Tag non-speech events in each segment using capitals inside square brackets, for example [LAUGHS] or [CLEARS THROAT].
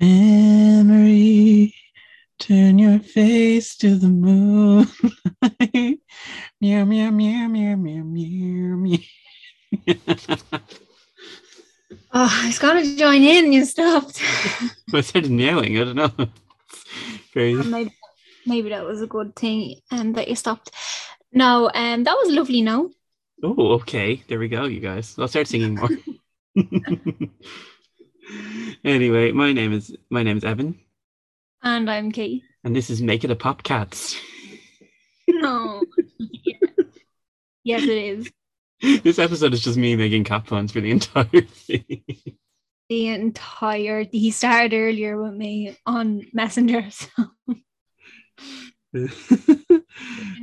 Memory, turn your face to the moon. [LAUGHS] meow, meow, meow, meow, meow, meow, meow. Oh, I was gonna join in. You stopped. [LAUGHS] I started meowing. I don't know. [LAUGHS] Crazy. maybe, maybe that was a good thing, um, that you stopped. No, um, that was lovely. No, Oh, okay. There we go, you guys. I'll start singing more. Anyway, my name is my name is Evan, and I'm Kate. and this is Make It a Pop Cats. No. [LAUGHS] yes, it is. this episode is just me making cat puns for the entire [LAUGHS] thing. The entire. He started earlier with me on Messenger. [LAUGHS]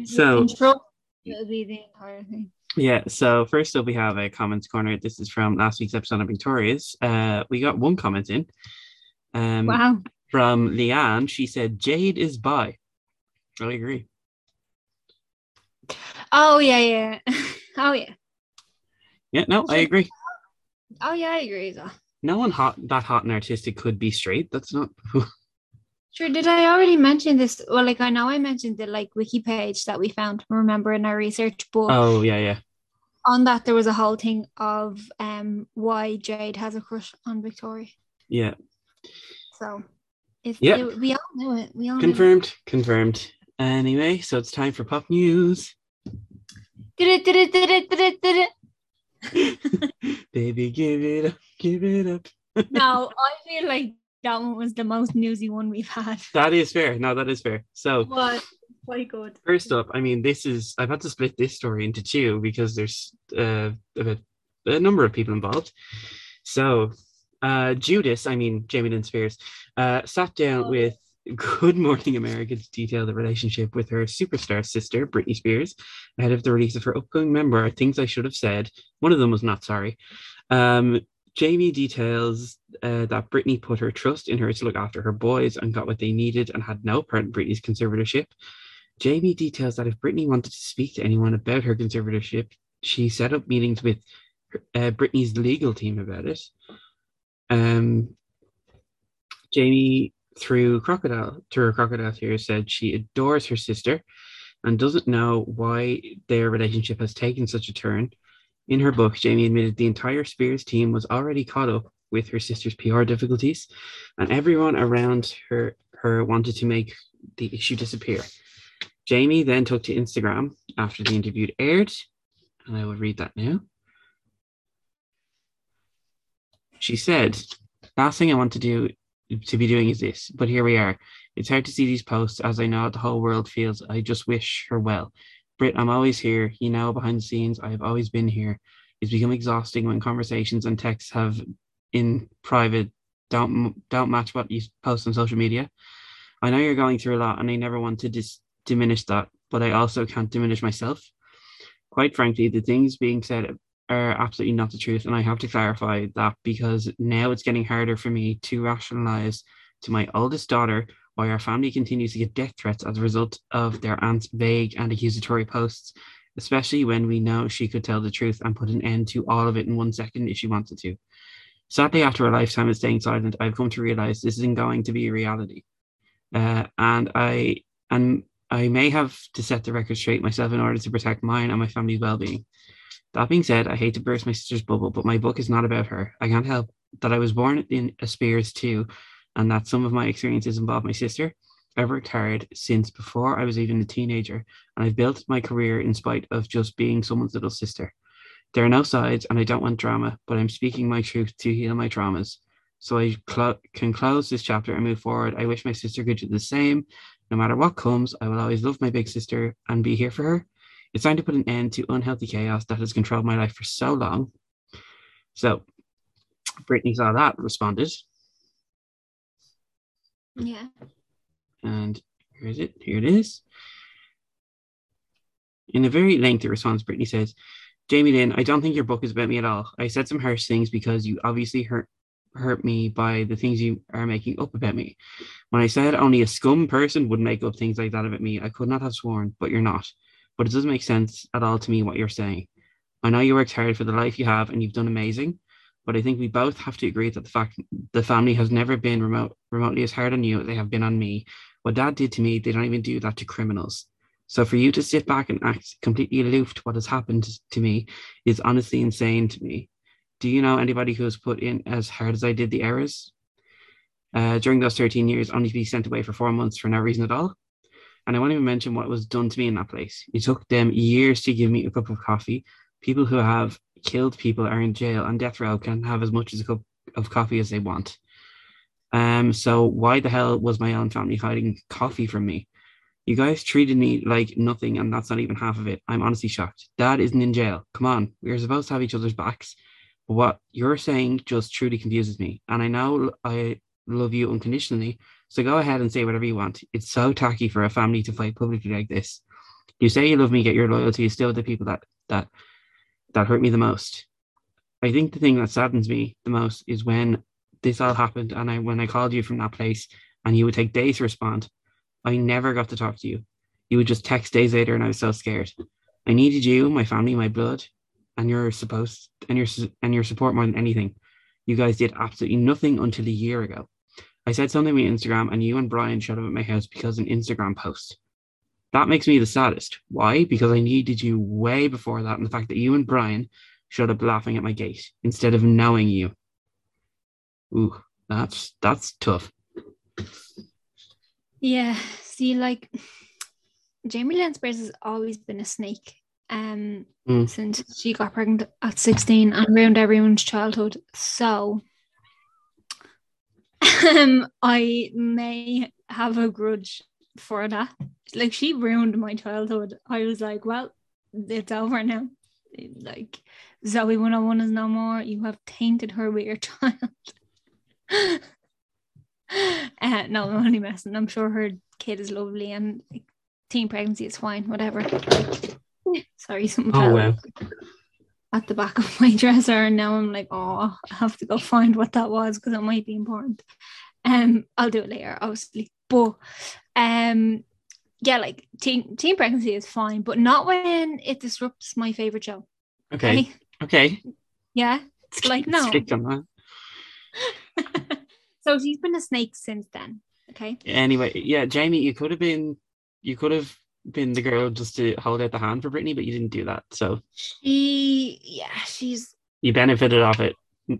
so Intro, it'll be the entire thing. Yeah, so first up we have a comments corner. This is from last week's episode of Victorious. Uh, we got one comment in. Um, Wow. from Leanne. She said Jade is bi. I agree. Oh yeah, yeah. [LAUGHS] Oh yeah. Yeah, no, I agree. Oh yeah, I agree. though. No one hot that hot and artistic could be straight. That's not. [LAUGHS] Sure. Did I already mention this? Well, like I know I mentioned the like wiki page that we found. Remember in our research, but oh yeah, yeah. On that there was a whole thing of um why Jade has a crush on Victoria. Yeah, So if Yeah. it- we all knew it. We all knew it. confirmed, confirmed. Anyway, so it's time for pop news. Did it, did it, did it, did it, did it. [LAUGHS] Baby, give it up, give it up. [LAUGHS] No, I feel like that one was the most newsy one we've had. That is fair. No, that is fair. So But quite good. first up, I mean, this is I've had to split this story into two because there's uh, a, a number of people involved. So uh, Judas, I mean Jamie Lynn Spears, uh, sat down Oh. with Good Morning America to detail the relationship with her superstar sister Britney Spears ahead of the release of her upcoming memoir. Things I should have said. One of them was not sorry. Um, Jamie details uh, that Britney put her trust in her to look after her boys and got what they needed and had no part in Britney's conservatorship. Jamie details that if Britney wanted to speak to anyone about her conservatorship, she set up meetings with uh, Britney's legal team about it. Um, Jamie, through crocodile, through her crocodile tears, said she adores her sister and doesn't know why their relationship has taken such a turn. In her book, Jamie admitted the entire Spears team was already caught up with her sister's PR difficulties, and everyone around her her wanted to make the issue disappear. Jamie then took to Instagram after the interview aired, and I will read that now. She said, Last thing I want to do to be doing is this, but here we are. It's hard to see these posts as I know the whole world feels. I just wish her well. Britt, I'm always here. You know, behind the scenes, I have always been here. It's become exhausting when conversations and texts have in private don't don't match what you post on social media. I know you're going through a lot, and I never want to dis- diminish that, but I also can't diminish myself. Quite frankly, the things being said are absolutely not the truth, and I have to clarify that because now it's getting harder for me to rationalize to my oldest daughter why our family continues to get death threats as a result of their aunt's vague and accusatory posts, especially when we know she could tell the truth and put an end to all of it in one second if she wanted to. Sadly, after a lifetime of staying silent, I've come to realize this isn't going to be a reality. Uh, and I and I may have to set the record straight myself in order to protect mine and my family's well-being. That being said, I hate to burst my sister's bubble, but my book is not about her. I can't help that I was born in a Spears too, and that some of my experiences involve my sister. I've worked hard since before I was even a teenager, and I've built my career in spite of just being someone's little sister. There are no sides, and I don't want drama, but I'm speaking my truth to heal my traumas. So I clo- can close this chapter and move forward. I wish my sister could do the same. No matter what comes, I will always love my big sister and be here for her. It's time to put an end to unhealthy chaos that has controlled my life for so long. So Britney saw that, responded, Yeah. and here is it. Here it is. In a very lengthy response, Britney says, Jamie Lynn, I don't think your book is about me at all. I said some harsh things because you obviously hurt hurt me by the things you are making up about me. When I said only a scum person would make up things like that about me, I could not have sworn, but you're not. But it doesn't make sense at all to me what you're saying. I know you worked hard for the life you have and you've done amazing, but I think we both have to agree that the fact The family has never been remote, remotely as hard on you as they have been on me. What dad did to me, they don't even do that to criminals. So for you to sit back and act completely aloof to what has happened to me is honestly insane to me. Do you know anybody who has put in as hard as I did the errors? Uh, during those 13 years, only to be sent away for four months for no reason at all. And I won't even mention what was done to me in that place. It took them years to give me a cup of coffee. People who have killed people are in jail and death row can have as much as a cup of coffee as they want. Um, so why the hell was my own family hiding coffee from me? You guys treated me like nothing, and that's not even half of it. I'm honestly shocked. Dad isn't in jail. Come on, we are supposed to have each other's backs. What you're saying just truly confuses me. And I know I love you unconditionally. So go ahead and say whatever you want. It's so tacky for a family to fight publicly like this. You say you love me, get your loyalty is still the people that that that hurt me the most. I think the thing that saddens me the most is when this all happened and I when I called you from that place and you would take days to respond. I never got to talk to you. You would just text days later and I was so scared. I needed you, my family, my blood, and you're supposed and your and your support more than anything. You guys did absolutely nothing until a year ago. I said something on Instagram and you and Brian showed up at my house because an Instagram post. That makes me the saddest. Why? Because I needed you way before that, and the fact that you and Brian showed up laughing at my gate instead of knowing you. Ooh, that's that's tough. Yeah, see, like Jamie Lynn has always been a snake. Um, Mm. since she got pregnant at 16 and ruined everyone's childhood. So um I may have a grudge for that. Like she ruined my childhood. I was like, well, it's over now. Like Zoey 101 is no more. You have tainted her with your [LAUGHS] child. uh, no, I'm only messing. I'm sure her kid is lovely and like, teen pregnancy is fine, whatever. [LAUGHS] Sorry, something Oh wow. at the back of my [LAUGHS] dresser, and now I'm like, oh, I have to go find what that was because it might be important. Um, I'll do it later, obviously. But um, yeah, like teen teen pregnancy is fine, but not when it disrupts my favorite show. Okay. Okay. Yeah. It's like, no. Stick on that. [LAUGHS] so she's been a snake since then. Okay. Anyway, yeah, Jamie, you could have been you could have been the girl just to hold out the hand for Britney, but you didn't do that. So She yeah, she's you benefited off it.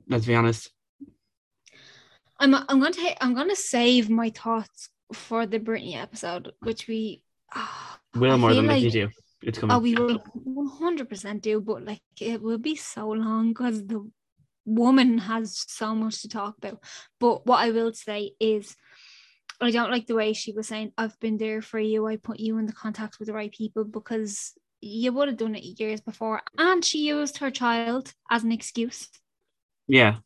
Let's be honest. I'm I'm gonna take I'm gonna save my thoughts for the Britney episode, which we ah, Will more than like- you do. It's coming. Oh, we will 100% do, but like it will be so long because the woman has so much to talk about. But what I will say is, I don't like the way she was saying, I've been there for you. I put you in the contact with the right people because you would have done it years before. And she used her child as an excuse. yeah.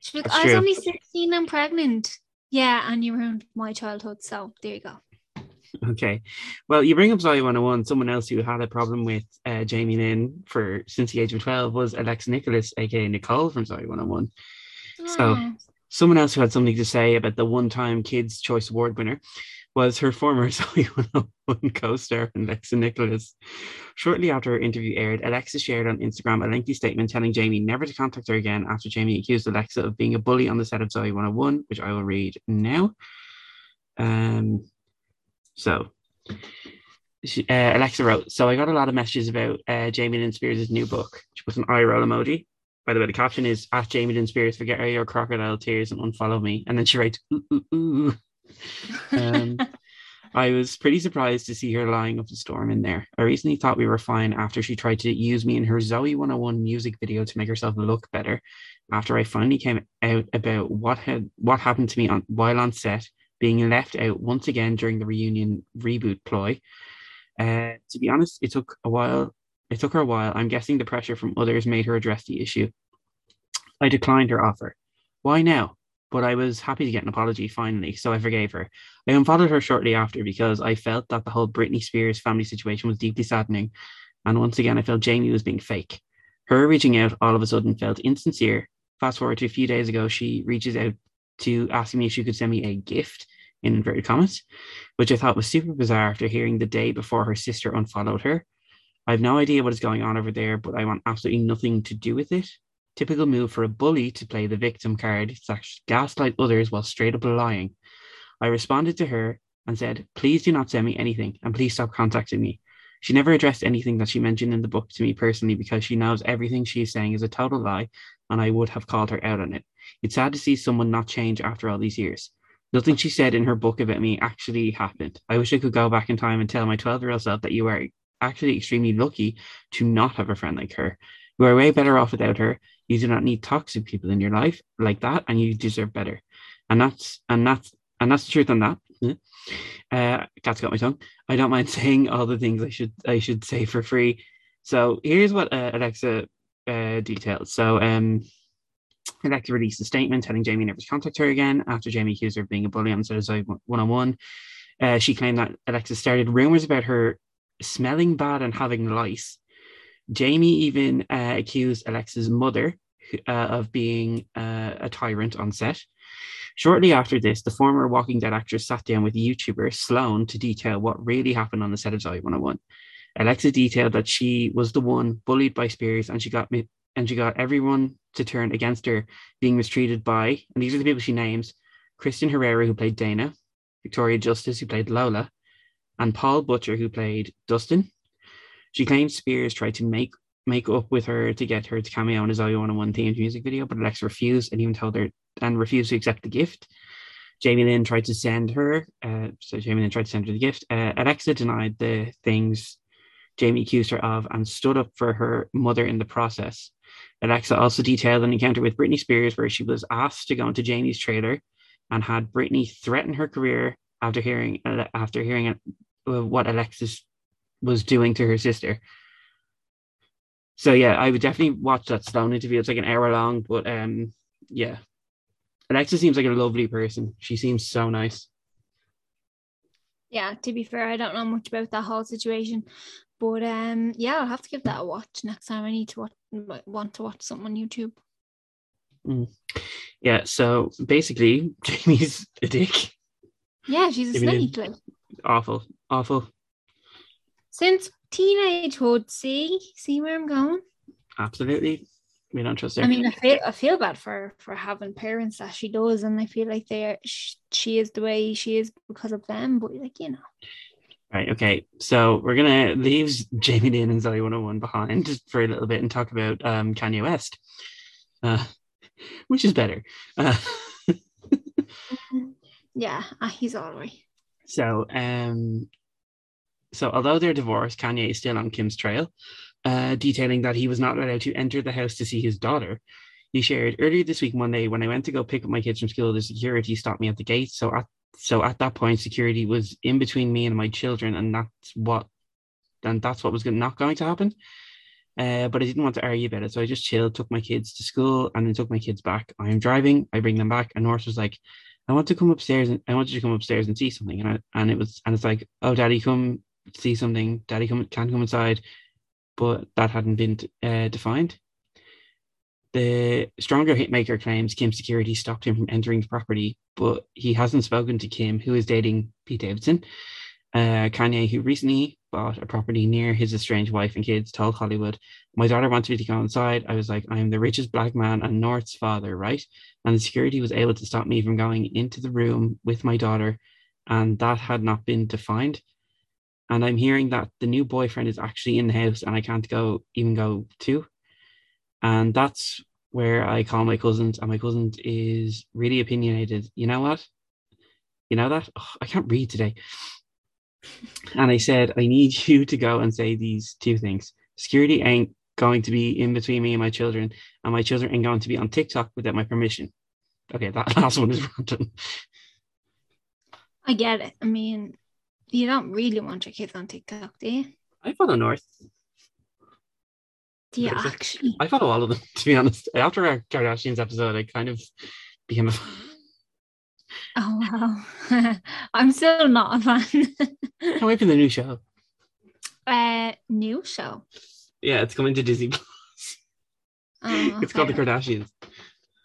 She was like, I was only 16 and pregnant. Yeah, and you ruined my childhood. So there you go. Okay. Well, you bring up Zoey 101. Someone else who had a problem with uh, Jamie Lynn for since the age of 12 was Alexa Nikolas, aka Nicole from Zoey 101. So- Oh. Someone else who had something to say about the one time Kids' Choice Award winner was her former [LAUGHS] Zoey 101 co star, Alexa Nikolas. Shortly after her interview aired, Alexa shared on Instagram a lengthy statement telling Jamie never to contact her again after Jamie accused Alexa of being a bully on the set of Zoey 101, which I will read now. Um, so, she, uh, Alexa wrote, So I got a lot of messages about uh, Jamie Lynn Spears' new book. She put an eye roll emoji. By the way, the caption is at Jamie Lynn Spears, forget all your crocodile tears and unfollow me. And then she writes, ooh, ooh, ooh. [LAUGHS] Um, I was pretty surprised to see her lying up the storm in there. I recently thought we were fine after she tried to use me in her Zoey 101 music video to make herself look better. After I finally came out about what had what happened to me on while on set, being left out once again during the reunion reboot ploy. Uh, to be honest, it took a while. It took her a while. I'm guessing the pressure from others made her address the issue. I declined her offer. Why now? But I was happy to get an apology finally, so I forgave her. I unfollowed her shortly after because I felt that the whole Britney Spears family situation was deeply saddening. And once again, I felt Jamie was being fake. Her reaching out all of a sudden felt insincere. Fast forward to a few days ago, she reaches out to asking me if she could send me a gift in inverted commas, which I thought was super bizarre after hearing the day before her sister unfollowed her. I have no idea what is going on over there, but I want absolutely nothing to do with it. Typical move for a bully to play the victim card slash gaslight others while straight up lying. I responded to her and said, Please do not send me anything and please stop contacting me. She never addressed anything that she mentioned in the book to me personally because she knows everything she is saying is a total lie and I would have called her out on it. It's sad to see someone not change after all these years. Nothing she said in her book about me actually happened. I wish I could go back in time and tell my 12 year old self that you are actually extremely lucky to not have a friend like her. You are way better off without her. You do not need toxic people in your life like that, and you deserve better. And that's and that's and that's the truth on that. Uh, cat's got my tongue. I don't mind [LAUGHS] saying all the things I should I should say for free. So here's what uh, Alexa uh, details. So um, Alexa released a statement telling Jamie never to contact her again after Jamie accused her of being a bully on Saturday one on one. She claimed that Alexa started rumors about her smelling bad and having lice. Jamie even uh, accused Alexa's mother uh, of being uh, a tyrant on set. Shortly after this, the former Walking Dead actress sat down with YouTuber Sloan to detail what really happened on the set of Zoey 101. Alexa detailed that she was the one bullied by Spears and she got me and she got everyone to turn against her, being mistreated by, and these are the people she names Kristin Herrera, who played Dana, Victoria Justice, who played Lola, and Paul Butcher, who played Dustin. She claims Spears tried to make make up with her to get her to cameo in his Zoey 101 themed music video, but Alexa refused and even told her and refused to accept the gift. Jamie Lynn tried to send her, uh, so Jamie Lynn tried to send her the gift. Uh, Alexa denied the things Jamie accused her of and stood up for her mother in the process. Alexa also detailed an encounter with Britney Spears where she was asked to go into Jamie's trailer and had Britney threaten her career after hearing after hearing uh, what Alexis was doing to her sister. So yeah, I would definitely watch that Sloan interview. It's like an hour long, but um, yeah, Alexis seems like a lovely person. She seems so nice. Yeah, to be fair, I don't know much about that whole situation, but um, yeah, I'll have to give that a watch next time. I need to watch, want to watch something on YouTube. Mm. Yeah, so basically, [LAUGHS] Jamie's a dick. Yeah, she's a snake. Like. Awful, awful. Since teenagehood, see, see where I'm going. Absolutely, we don't trust her. I mean, I feel I feel bad for for having parents that she does, and I feel like they are, she, she is the way she is because of them. But like you know. Right. Okay. So we're gonna leave Jamie Lynn and Zoey 101 behind just for a little bit and talk about um, Kanye West, uh, [LAUGHS] which is better. Uh, [LAUGHS] yeah, uh, he's all right. So, um, so although they're divorced, Kanye is still on Kim's trail, uh, detailing that he was not allowed to enter the house to see his daughter. He shared earlier this week, Monday, when I went to go pick up my kids from school, the security stopped me at the gate. So at so at that point, security was in between me and my children, and that's what, and that's what was not going to happen. Uh, but I didn't want to argue about it, so I just chilled, took my kids to school, and then took my kids back. I am driving, I bring them back, and North was like, "I want to come upstairs, and I want you to come upstairs and see something." And I, and it was, and it's like, "Oh, Daddy, come see something. Daddy, come can't come inside." but that hadn't been uh, defined. The stronger hitmaker claims Kim security stopped him from entering the property, but he hasn't spoken to Kim, who is dating Pete Davidson. Uh, Kanye, who recently bought a property near his estranged wife and kids, told Hollywood, My daughter wanted me to go inside. I was like, I am the richest black man and North's father, right? And the security was able to stop me from going into the room with my daughter, and that had not been defined and I'm hearing that the new boyfriend is actually in the house and I can't go even go to. And that's where I call my cousins, and my cousin is really opinionated. You know what? You know that? Oh, I can't read today. And I said, I need [LAUGHS] you to go and say these two things. Security ain't going to be in between me and my children, and my children ain't going to be on TikTok without my permission. Okay, that [LAUGHS] last one is random. I get it. I mean, you don't really want your kids on TikTok, do you? I follow North. Do you actually? I follow all of them, [LAUGHS] to be honest. After our Kardashians episode, I kind of became a Oh wow. [LAUGHS] I'm still not a fan. Can't wait for the new show. Uh new show. Yeah, it's coming to Disney Plus. [LAUGHS] Oh, it's called The Kardashians.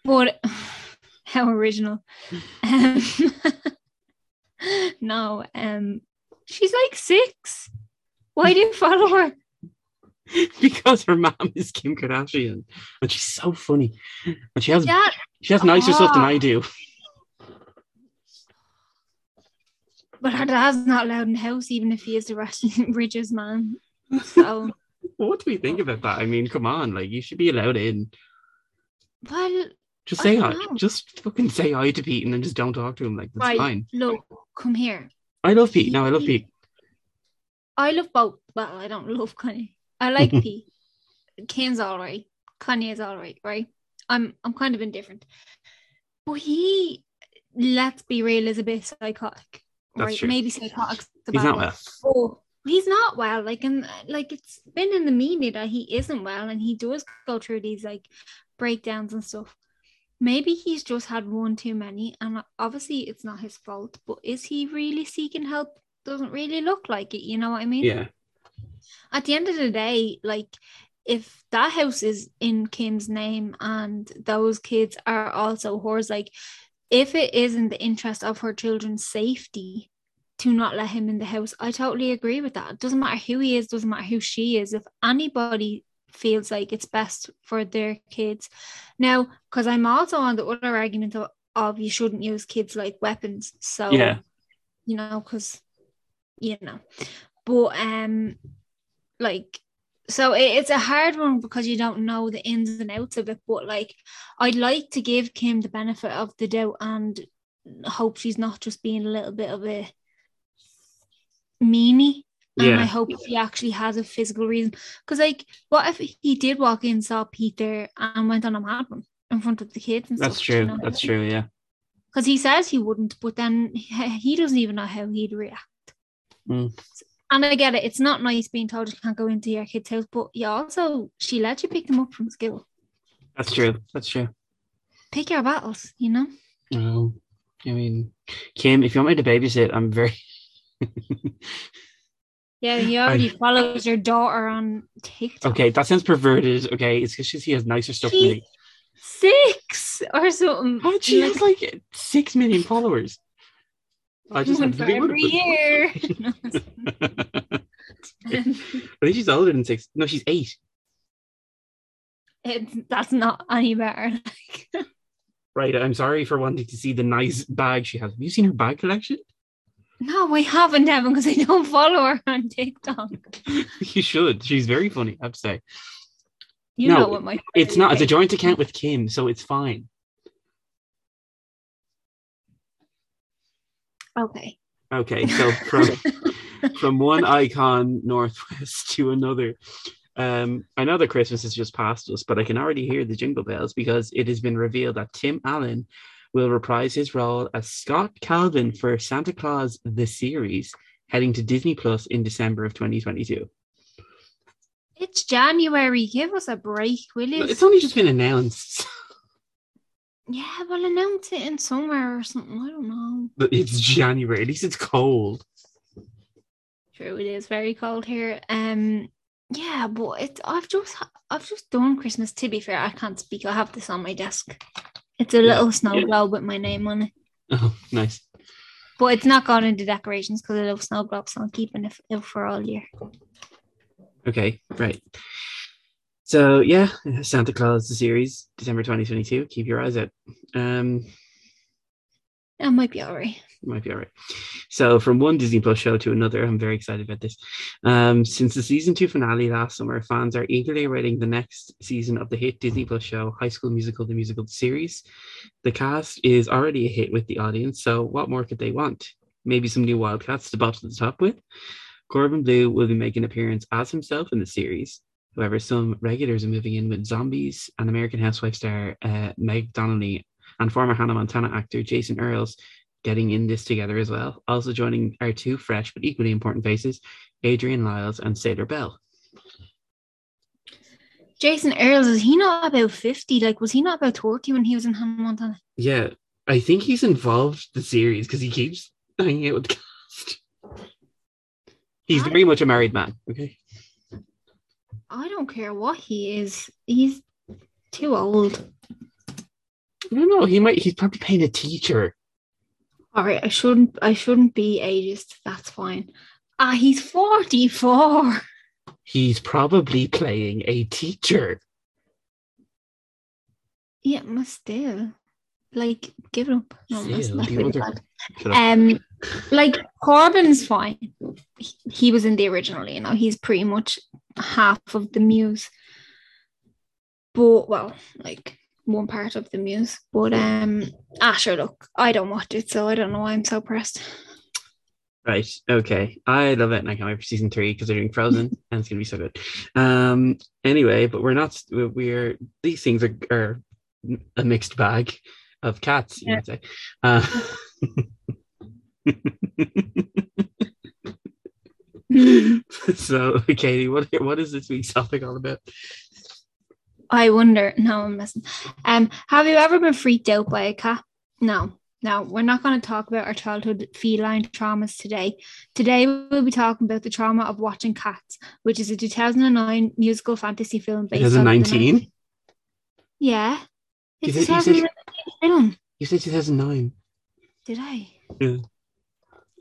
What? [LAUGHS] how original. Um, no, um She's like six. Why do you follow her? because her mom is Kim Kardashian, and she's so funny, and she has Yeah, she has nicer stuff than. I do. But her dad's not allowed in the house, even if he is the richest [LAUGHS] man. So, [LAUGHS] What do we think about that? I mean, come on, like you should be allowed in. well, Just say hi, know. just fucking say hi to Pete, and then just don't talk to him. Like that's right, fine. look, come here. I love Pete. No, I love Pete. I love both. Well, I don't love Kanye. I like [LAUGHS] Pete. Kim's all right. Kanye's all right, right? I'm I'm kind of indifferent. But he, let's be real, is a bit psychotic. That's right? true. Maybe psychotic. He's not well. Oh, he's not well. Like and like it's been in the media that he isn't well, and he does go through these like breakdowns and stuff. Maybe he's just had one too many, and obviously it's not his fault. But is he really seeking help? Doesn't really look like it. You know what I mean? Yeah, At the end of the day, like if that house is in Kim's name and those kids are also hers, like if it is in the interest of her children's safety to not let him in the house, I totally agree with that. It doesn't matter who he is, doesn't matter who she is. If anybody feels like it's best for their kids. Now, because I'm also on the other argument of, of you shouldn't use kids like weapons. So yeah. you know, because you know, but um, like, so it, it's a hard one because you don't know the ins and outs of it. But like, I'd like to give Kim the benefit of the doubt and hope she's not just being a little bit of a meanie. And I hope he actually has a physical reason. Because, like, what if he did walk in, saw Peter, and went on a mad one in front of the kids and That's stuff? true. you know? That's true. Yeah. because he says he wouldn't, but then he he doesn't even know how he'd react. Mm. And I get it; it's not nice being told you can't go into your kid's house, but you also she let you pick them up from school. That's true. That's true. Pick your battles, you know. No, I mean, Kim, if you want me to babysit, I'm very. [LAUGHS] Yeah, he already follows your daughter on TikTok. okay, that sounds perverted. Okay, it's because she has nicer stuff than She- me. Six or something. She Like, has like six million followers. I just one have for to be every year. I think she's older than six. No, she's eight. it's, that's not any better. [LAUGHS] Right. I'm sorry for wanting to see the nice bag she has. Have you seen her bag collection? no, I haven't, Evan, because I don't follow her on TikTok. [LAUGHS] you should. She's very funny, I have to say. You No, know what my It's not. It's a joint account with Kim, so it's fine. Okay. Okay, so from [LAUGHS] from one icon North West to another. Um, I know that Christmas has just passed us, but I can already hear the jingle bells because it has been revealed that Tim Allen will reprise his role as Scott Calvin for Santa Claus the series, heading to Disney Plus in December of 2022. It's January. Give us a break, will you? It's only just been announced. [LAUGHS] Yeah, well, announce it in somewhere or something. I don't know. that It's January. At least it's cold. True, it is very cold here. Um, yeah, but it. I've just, I've just done Christmas. To be fair, I can't speak. I have this on my desk. It's a Yeah. little snow globe with my name on it, Oh, nice. but it's not gone into decorations because I love snow globes. So I'm keeping it f- for all year. Okay, right. So yeah, Santa Claus the series, December 2022. Keep your eyes out. Um, It might be alright. might be all right. So from one Disney Plus show to another, I'm very excited about this. Um, since the season two finale last summer, fans are eagerly awaiting the next season of the hit Disney Plus show, High School Musical: The Musical series. The cast is already a hit with the audience, so what more could they want? Maybe some new Wildcats to bop to the top with. Corbin Bleu will be making an appearance as himself in the series. However, some regulars are moving in with zombies and American Housewife star uh, Meg Donnelly and former Hannah Montana actor Jason Earles getting in this together as well. Also joining are two fresh but equally important faces, Adrian Lyles and Saylor Bell. Jason Earles is he not about fifty? Like, was he not about thirty when he was in Hannah Montana? Yeah, I think he's involved the series because he keeps hanging out with the cast. He's very much a married man. Okay. I don't care what he is. He's too old. I don't know. He might. He's probably paying a teacher. All right, I shouldn't. I shouldn't be ageist. That's fine. Ah, he's forty-four. He's probably playing a teacher. Yeah, must still. Like, give it up. No, that's Still, not the really bad. Up. Um, like Corbin's fine. He, he was in the original, you know. He's pretty much half of the muse. But well, like one part of the muse. But um, ah, sure. Look, I don't watch it, so I don't know why I'm so pressed. Right. Okay. I love it, and I can't wait for season three because they're doing Frozen, [LAUGHS] and it's gonna be so good. Um. Anyway, but we're not. We're these things are, are a mixed bag of cats. You Yeah. might say. Uh, [LAUGHS] [LAUGHS] so, Katie, what what is this week's topic all about? I wonder. No, I'm messing. Um, have you ever been freaked out by a cat? No, no. We're not going to talk about our childhood feline traumas today. Today we'll be talking about the trauma of watching Cats, which is a 2009 musical fantasy film based on. the 2019. Yeah, You it's said- you said- film. You said 2009. Did I? Yeah.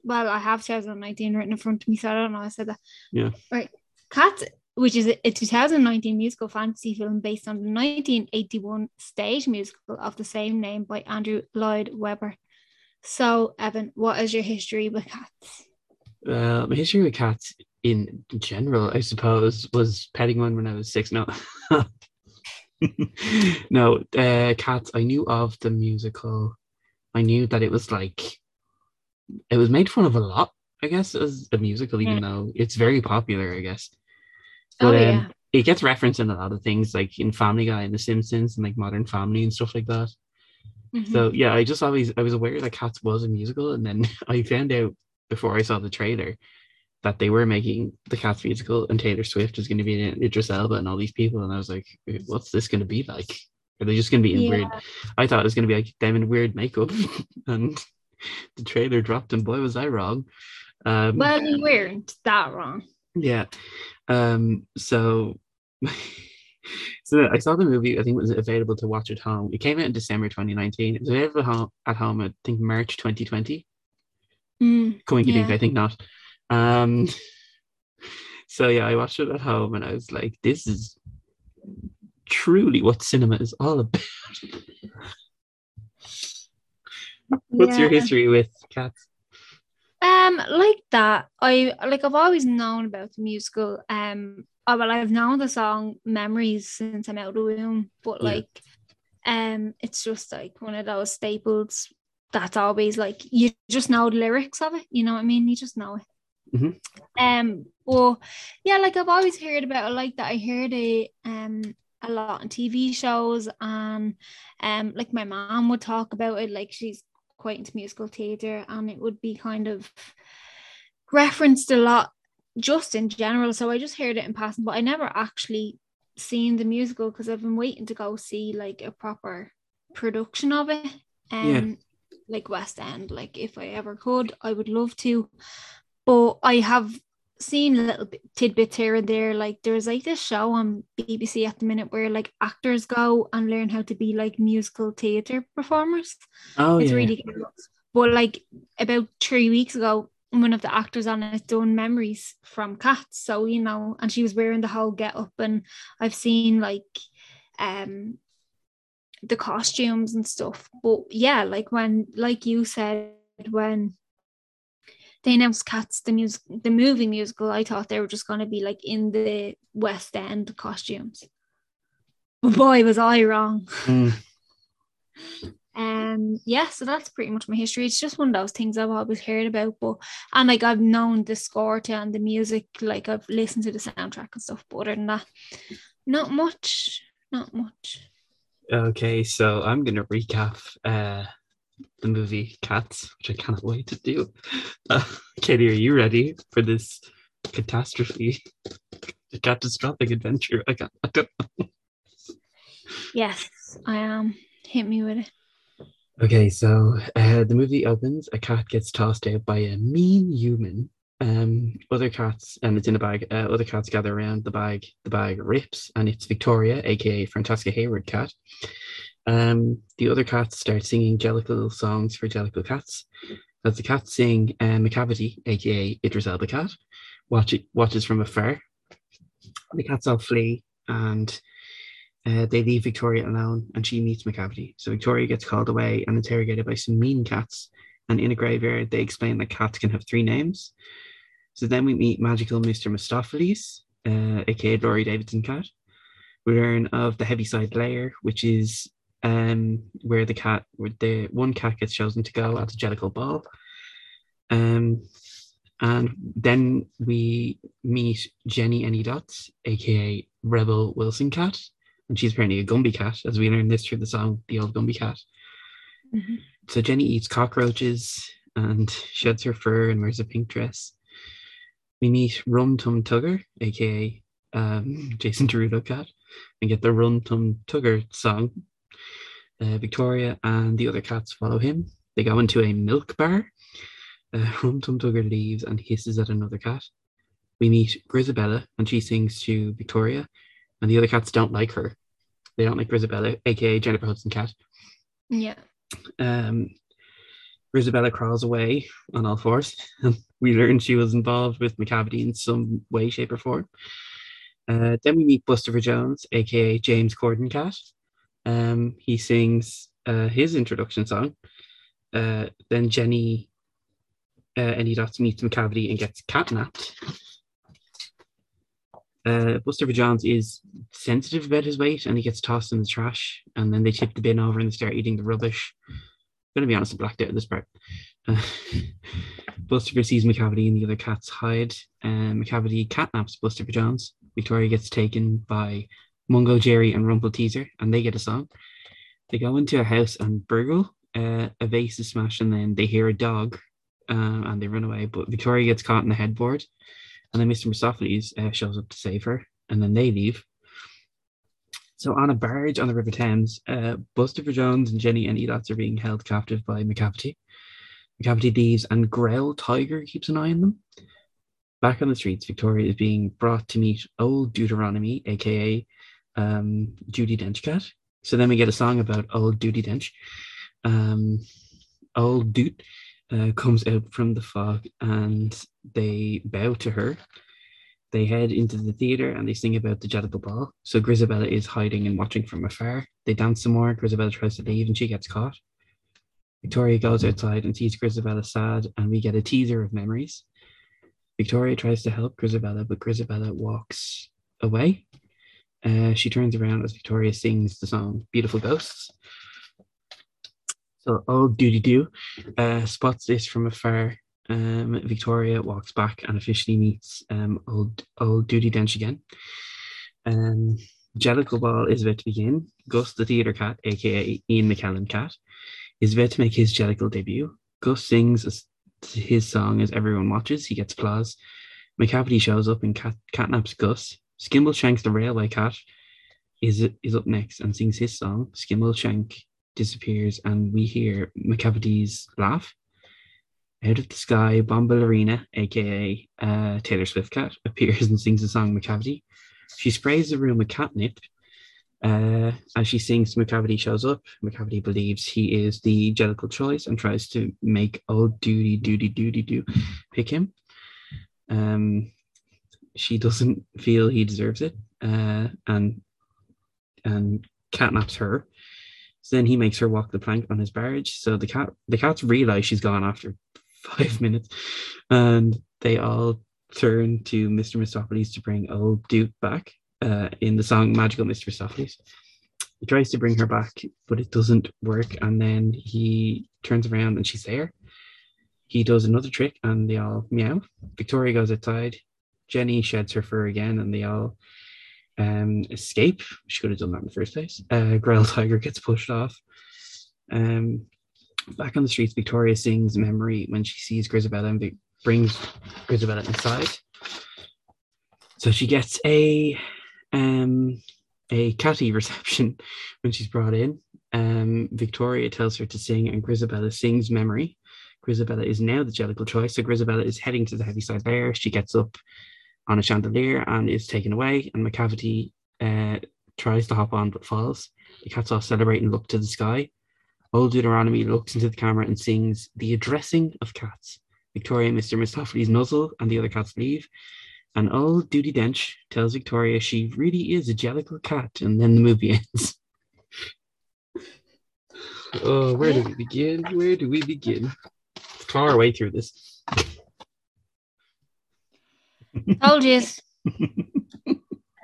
Well, I have 2019 written in front of me, so I don't know. I said that. Yeah. Right. Cats, which is a, a 2019 musical fantasy film based on the 1981 stage musical of the same name by Andrew Lloyd Webber. So, Evan, what is your history with cats? Uh, my history with cats in general, I suppose, was petting one when I was six. No, [LAUGHS] no, uh, cats. I knew of the musical. I knew that it was like it was made fun of a lot. I guess as a musical, even though it's very popular. I guess, Oh, but um, it gets referenced in a lot of things, like in Family Guy and The Simpsons, and like Modern Family and stuff like that. Mhm. So yeah, I just always I was aware that Cats was a musical, and then [LAUGHS] I found out before I saw the trailer that they were making the Cats musical, and Taylor Swift is going to be in it, Idris Elba, and all these people, and I was like, what's this going to be like? Are they just going to be in Yeah. weird? I thought it was going to be like them in weird makeup, [LAUGHS] and [LAUGHS] the trailer dropped, and boy was I wrong. Um, Well, you weren't that wrong. yeah. Um, so [LAUGHS] so I saw the movie, I think it was available to watch at home. It came out in December 2019. It was available at home, at I think March 2020. Mm, Coinkydink, Yeah. I think not. Um [LAUGHS] so yeah, I watched it at home and I was like, this is truly what cinema is all about. What's your history with cats? Um, like that. I like I've always known about the musical. Um, oh, well, I've known the song "Memories" since I'm out of the womb, but Yeah. like, um, it's just like one of those staples that's always like you just know the lyrics of it. You know what I mean? You just know it. Mhm. Um, well, yeah, like I've always heard about it like that. I heard it um a lot on TV shows and um like my mom would talk about it like she's quite into musical theatre and it would be kind of referenced a lot just in general. So I just heard it in passing, but I never actually seen the musical because I've been waiting to go see like a proper production of it. Um Yeah. like West End. Like if I ever could, I would love to. But I have seen little bit, tidbits here and there. Like there's like this show on BBC at the minute where like actors go and learn how to be like musical theatre performers Oh it's yeah. really good. But like about three weeks ago, one of the actors on it done memories from Cats. So you know, and she was wearing the whole get up, and I've seen like um the costumes and stuff. But yeah, like when like you said when they announced Cats the music the movie musical, I thought they were just gonna be like in the West End costumes. But boy, was I wrong. Mm. [LAUGHS] Um, yeah, so that's pretty much my history. It's just one of those things I've always heard about, but and like I've known the score to and the music, like I've listened to the soundtrack and stuff. But other than that, not much, not much. Okay, so I'm gonna recap uh the movie Cats, which I cannot wait to do. Uh, Katie, are you ready for this catastrophe, the catastrophic adventure? I can't. I don't. Yes, I am. Hit me with it. Okay, so uh, the movie opens. A cat gets tossed out by a mean human. Um, other cats, and it's in a bag. Uh, other cats gather around the bag. The bag rips, and it's Victoria, aka Francesca Hayward cat. Um, the other cats start singing Jellicle songs for Jellicle cats. As the cats sing, uh, Macavity, aka Idris Elba cat, watch it, watches from afar. The cats all flee and uh, they leave Victoria alone and she meets Macavity. So Victoria gets called away and interrogated by some mean cats. And in a graveyard, they explain that cats can have three names. So then we meet magical Mr. Mistoffelees, uh, aka Laurie Davidson cat. We learn of the Heaviside Layer, which is um, where the cat, where the one cat gets chosen to go at the Jellicle Ball. Um, and then we meet Jennyanydots, aka Rebel Wilson Cat, and she's apparently a Gumbie cat, as we learned this through the song "The Old Gumbie Cat." Mm-hmm. So Jenny eats cockroaches and sheds her fur and wears a pink dress. We meet Rum Tum Tugger, aka um, [LAUGHS] Jason Derulo cat, and get the Rum Tum Tugger song. Uh, Victoria and the other cats follow him. They go into a milk bar. Uh, [LAUGHS] Rum Tum Tugger leaves and hisses at another cat. We meet Grizabella and she sings to Victoria, and the other cats don't like her. They don't like Grizabella, aka Jennifer Hudson cat. Yeah. Um, Grizabella crawls away on all fours. [LAUGHS] we learn she was involved with Macavity in some way, shape, or form. Uh, then we meet Buster Jones, aka James Corden Cat. Um, he sings uh, his introduction song. Uh, then Jenny uh, Any Dots meets Macavity and gets catnapped. Uh, Buster Jones is sensitive about his weight and he gets tossed in the trash. And then they tip the bin over and they start eating the rubbish. I'm going to be honest, I blacked out at this part. Uh, [LAUGHS] Buster sees Macavity and the other cats hide. And Macavity catnaps Buster Jones. Victoria gets taken by Mungojerrie and Rumpleteazer, and they get a song. They go into a house and burgle. Uh, a vase is smashed, and then they hear a dog, um, and they run away. But Victoria gets caught in the headboard, and then Mr. Mistoffelees uh, shows up to save her, and then they leave. So on a barge on the River Thames, uh, Buster Jones and Jennyanydots are being held captive by Macavity. Macavity leaves, and Growl Tiger keeps an eye on them. Back on the streets, Victoria is being brought to meet old Deuteronomy, aka um, Judi Dench Cat. So then we get a song about old Judi Dench. Um, old Dude uh, comes out from the fog and they bow to her. They head into the theater and they sing about the Jellicle Ball. So Grizabella is hiding and watching from afar. They dance some more. Grizabella tries to leave and she gets caught. Victoria goes outside and sees Grizabella sad, and we get a teaser of memories. Victoria tries to help Grizabella, but Grizabella walks away. Uh, she turns around as Victoria sings the song Beautiful Ghosts. So old Duty Doo uh, spots this from afar. Um, Victoria walks back and officially meets um, old old Duty Dench again. Um, Jellicle Ball is about to begin. Gus, the theatre cat, aka Ian McKellen cat, is about to make his Jellicle debut. Gus sings his song as everyone watches. He gets applause. Macavity shows up and cat, catnaps Gus. Skimbleshanks the railway cat is is up next and sings his song. Skimbleshank disappears and we hear Macavity's laugh. Out of the sky, Bombalurina, aka uh, Taylor Swift cat, [LAUGHS] appears and sings the song Macavity. She sprays the room with catnip. Uh, as she sings, Macavity shows up. Macavity believes he is the Jellicle choice and tries to make old duty, duty, duty, do pick him. Um, she doesn't feel he deserves it, uh, and and catnaps her. So then he makes her walk the plank on his barge. So the cat the cats realize she's gone after [LAUGHS] five minutes, and they all turn to Mr. Mistoffelees to bring old Duke back uh, in the song Magical Mr. Mistoffelees. He tries to bring her back, but it doesn't work. And then he turns around and she's there. He does another trick and they all meow. Victoria goes outside. Jenny sheds her fur again and they all um, escape. She could have done that in the first place. Uh, Growl Tiger gets pushed off. Um, back on the streets, Victoria sings Memory when she sees Grizabella and brings Grizabella inside. So she gets a um, a catty reception [LAUGHS] when she's brought in. Um, Victoria tells her to sing, and Grizabella sings Memory. Grizabella is now the Jellicle choice, so Grizabella is heading to the Heaviside Layer. She gets up on a chandelier and is taken away, and Macavity uh, tries to hop on but falls. The cats all celebrate and look to the sky. Old Deuteronomy looks into the camera and sings The Addressing of Cats. Victoria Mr. Mistoffelees nuzzle, and the other cats leave. And old Duty Dench tells Victoria she really is a jellicle cat, and then the movie [LAUGHS] ends. oh, where do we begin? Where do we begin? Claw our way through this. Told you.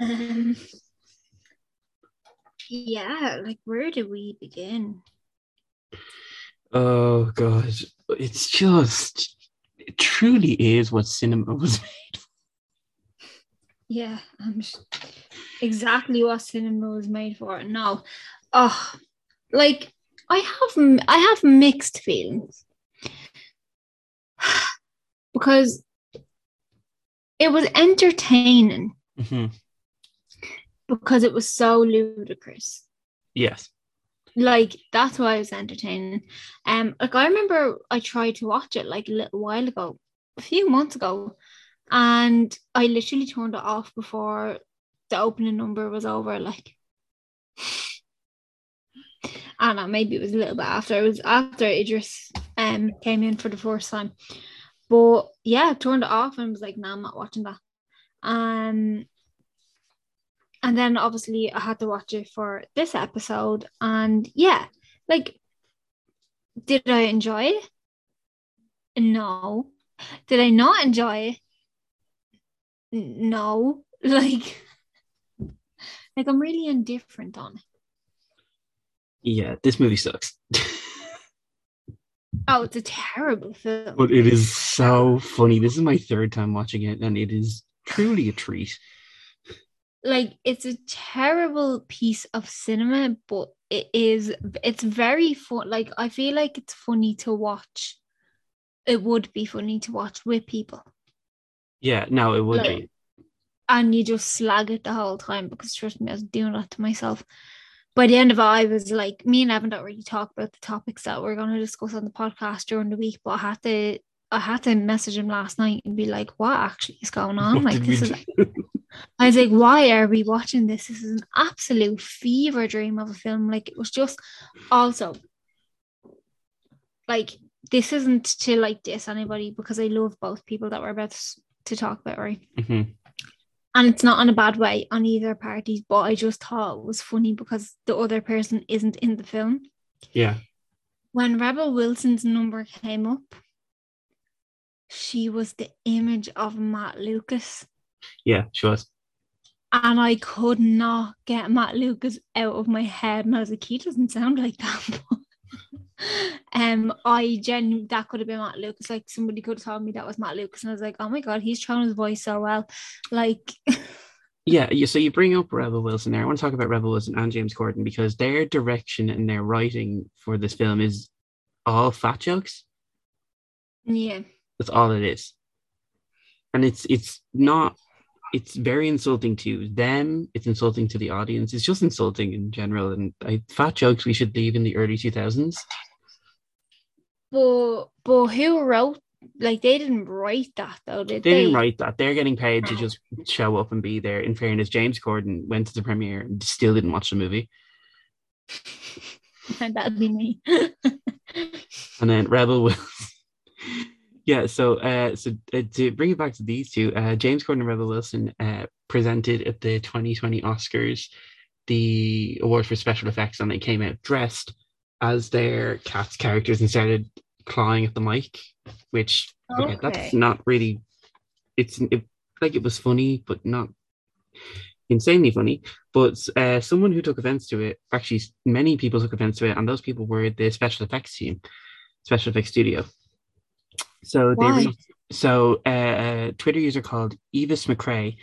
um, [LAUGHS] yeah, like where do we begin? Oh god, it's just it truly is what cinema [LAUGHS] was made. For. Yeah, I'm sh- exactly what cinema was made for. No, oh, like I have I have mixed feelings [SIGHS] because it was entertaining Mhm. because it was so ludicrous. Yes. like that's why it was entertaining. Um, like I remember I tried to watch it like a little while ago, a few months ago, and I literally turned it off before the opening number was over. Like, [SIGHS] I don't know, maybe it was a little bit after. It was after Idris um came in for the first time, but yeah, turned it off and was like, "No, I'm not watching that." Um, and then obviously I had to watch it for this episode. And yeah, like, did I enjoy it? No. Did I not enjoy it? No. [LAUGHS] Like, like I'm really indifferent on it. Yeah, this movie sucks. [LAUGHS] Oh, it's a terrible film. but it is so funny. This is my third time watching it, and it is truly a treat. like it's a terrible piece of cinema, but it is it's very fun. Like I feel like it's funny to watch. It would be funny to watch with people. Yeah, no, it would Like- be. and you just slag it the whole time because trust me, I was doing that to myself. By the end of it, I was like, me and Evan don't really talk about the topics that we're going to discuss on the podcast during the week, but I had to, I had to message him last night and be like, what actually is going on? [LAUGHS] What like this is, do? [LAUGHS] I was like, why are we watching this? This is an absolute fever dream of a film. Like it was just also like this isn't to like diss anybody because I love both people that we're about to, talk about, right? Mhm. And it's not in a bad way on either parties but i just thought it was funny because the other person isn't in the film. Yeah, when rebel wilson's number came up she was the image of matt lucas. Yeah, she was. and i could not get matt lucas out of my head. And i was like he doesn't sound like that [LAUGHS] um i genu that could have been matt lucas like somebody could have told me that was matt lucas and i was like oh my god he's thrown his voice so well like [LAUGHS] Yeah, yeah. So you bring up Rebel Wilson there. I want to talk about Rebel Wilson and James Corden because their direction and their writing for this film is all fat jokes. yeah That's all it is. And it's it's not it's very insulting to them, it's insulting to the audience, it's just insulting in general. And I, fat jokes we should leave in the early two thousands. But but who wrote like they didn't write that though, did They they? didn't write that. They're getting paid to just show up and be there. In fairness, James Corden went to the premiere and still didn't watch the movie. [LAUGHS] That'd be me. [LAUGHS] and then Rebel will. Yeah, so uh, so uh, to bring it back to these two, uh, James Corden and Rebel Wilson uh, presented at the 2020 Oscars the award for special effects, and they came out dressed as their cats characters and started clawing at the mic, which yeah, that's not really. It's it, like it was funny, but not insanely funny. But uh, someone who took offense to it, actually, many people took offense to it, and those people were the special effects team, special effects studio. So they re- so uh, a Twitter user called Evis McRae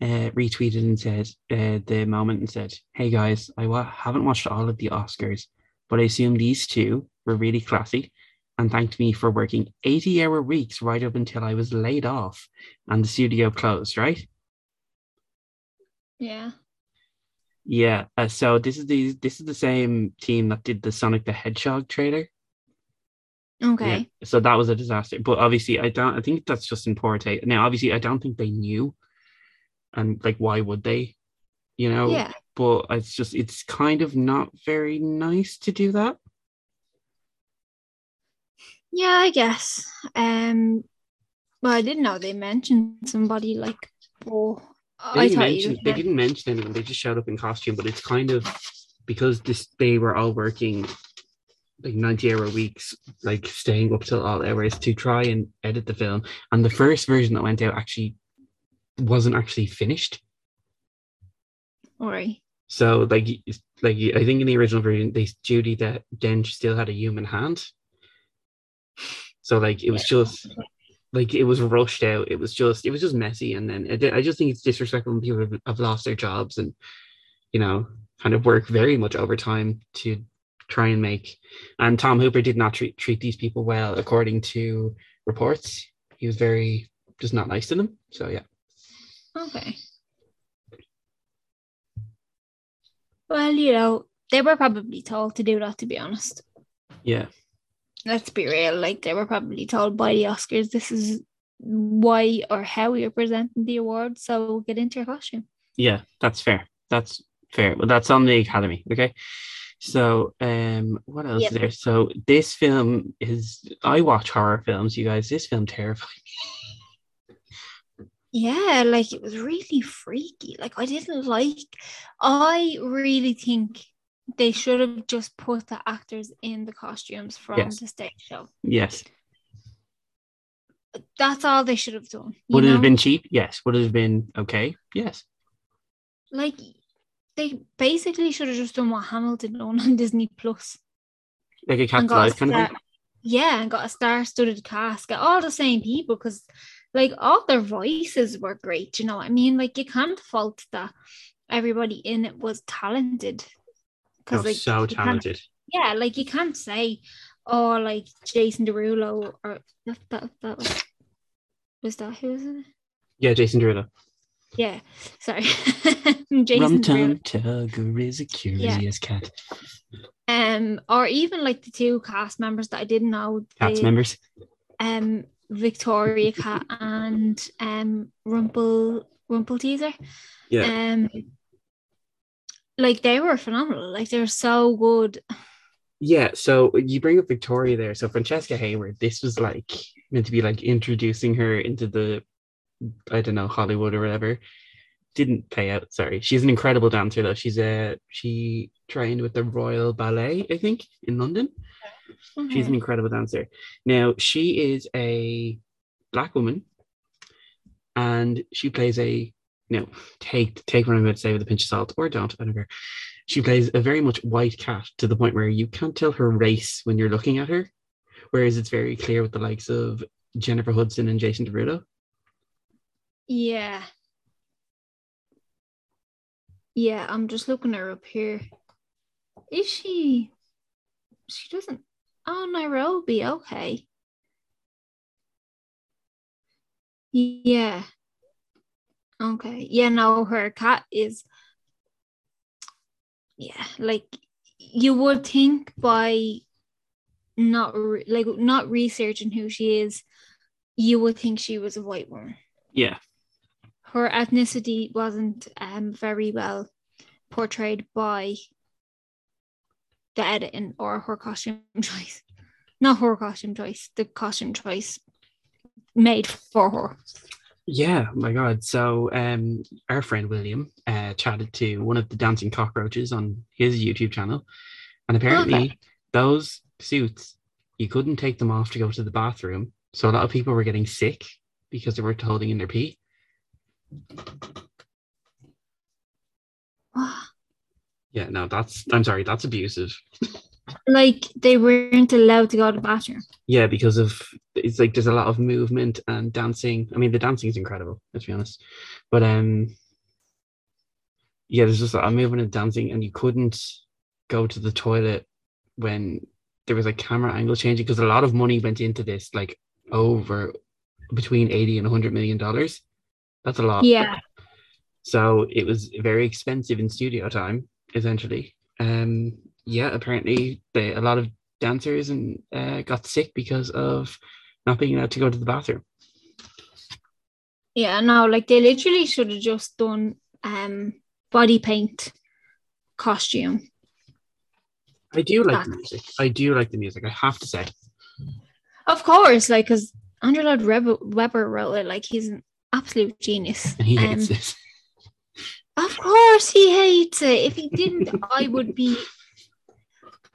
uh, retweeted and said uh, the moment and said, "Hey guys, I wa- haven't watched all of the Oscars, but I assume these two were really classy." And thanked me for working 80 hour weeks right up until I was laid off and the studio closed, right? Yeah. Yeah, uh, so this is the this is the same team that did the Sonic the Hedgehog trailer. Okay. Yeah, so that was a disaster. But obviously, I don't. I think that's just in poor taste. Now, obviously, I don't think they knew, and like, why would they? You know. Yeah. But it's just it's kind of not very nice to do that. Yeah, I guess. Um well I didn't know they mentioned somebody like Oh, I thought mention, you. they didn't mention anyone. They just showed up in costume, but it's kind of because this they were all working like 90 hour weeks, like staying up till all hours to try and edit the film. And the first version that went out actually wasn't actually finished. All right. So like like I think in the original version, they Judi that Dench still had a human hand. So like it was just like it was rushed out. It was just it was just messy, and then I, I just think it's disrespectful when people have, have lost their jobs and you know kind of work very much overtime to try and make. And Tom Hooper did not treat treat these people well, according to reports. He was very just not nice to them. So yeah, Okay. Well, you know, they were probably told to do that, to be honest. yeah, Let's be real. Like, they were probably told by the Oscars, this is why or how you're presenting the award. So get into your costume. yeah. That's fair. That's fair. But that's on the Academy. Okay. So, um, what else Yep. is there? So, this film is. I watch horror films, you guys. This film terrified. me. Yeah, like it was really freaky. Like, I didn't like, I really think they should have just put the actors in the costumes from Yes. the stage show. Yes. That's all they should have done. Would it have been cheap? Yes. Would it have been okay? Yes. like they basically should have just done what Hamilton done on [LAUGHS] Disney Plus Like a cat's got life kind of thing. yeah, and got a star-studded cast, get all the same people because like all their voices were great. You know what I mean? Like you can't fault that everybody in it was talented. Oh, like so talented. yeah, like you can't say, oh, like Jason Derulo or that that, that was was that who was it? Yeah, Jason Derulo. Yeah, sorry, [LAUGHS] Jason Rum Tum Tugger is a curious cat. um or even like the two cast members that I didn't know Cats the, members. um Victoria Cat [LAUGHS] and um Rumple Rumpleteazer Yeah. um like they were phenomenal like they're so good Yeah, so you bring up Victoria there. So Francesca Hayward, this was like meant to be like introducing her into the, I don't know, Hollywood or whatever. Didn't pay out. Sorry, she's an incredible dancer though. She's a she trained with the Royal Ballet, I think, in London. Mm-hmm. She's an incredible dancer. Now she is a black woman, and she plays a no take take what I'm going to say with a pinch of salt or don't. I don't care. She plays a very much white cat to the point where you can't tell her race when you're looking at her, whereas it's very clear with the likes of Jennifer Hudson and Jason Derulo. Yeah. Yeah I'm just looking her up here. Is she she doesn't oh Nairobi okay. Yeah. Okay yeah no her cat is yeah like you would think by not re- like not researching who she is you would think she was a white woman. Yeah, her ethnicity wasn't um very well portrayed by the editing or her costume [LAUGHS] choice not her costume choice the costume choice made for her yeah. My God. So um, our friend William uh chatted to one of the dancing cockroaches on his YouTube channel, and apparently Okay. those suits you couldn't take them off to go to the bathroom. So a lot of people were getting sick because they weren't holding in their pee. Yeah, no, that's I'm sorry, that's abusive. like they weren't allowed to go to the bathroom Yeah, because of it's like there's a lot of movement and dancing. I mean, the dancing is incredible, let's be honest. But um yeah, there's just a lot of movement and dancing, and you couldn't go to the toilet when there was a camera angle changing because a lot of money went into this, like over between 80 and 100 million dollars. That's a lot. yeah So it was very expensive in studio time, essentially. Um, yeah, apparently they, a lot of dancers and uh, got sick because of not being allowed to go to the bathroom. yeah no like they literally should have just done um body paint costume I do like the Ah. music. I do like the music. I have to say. Of course, like because Andrew Lloyd Webber, Webber wrote it, like he's an absolute genius. And [LAUGHS] he Um, it. Of course he hates it. If he didn't, I would be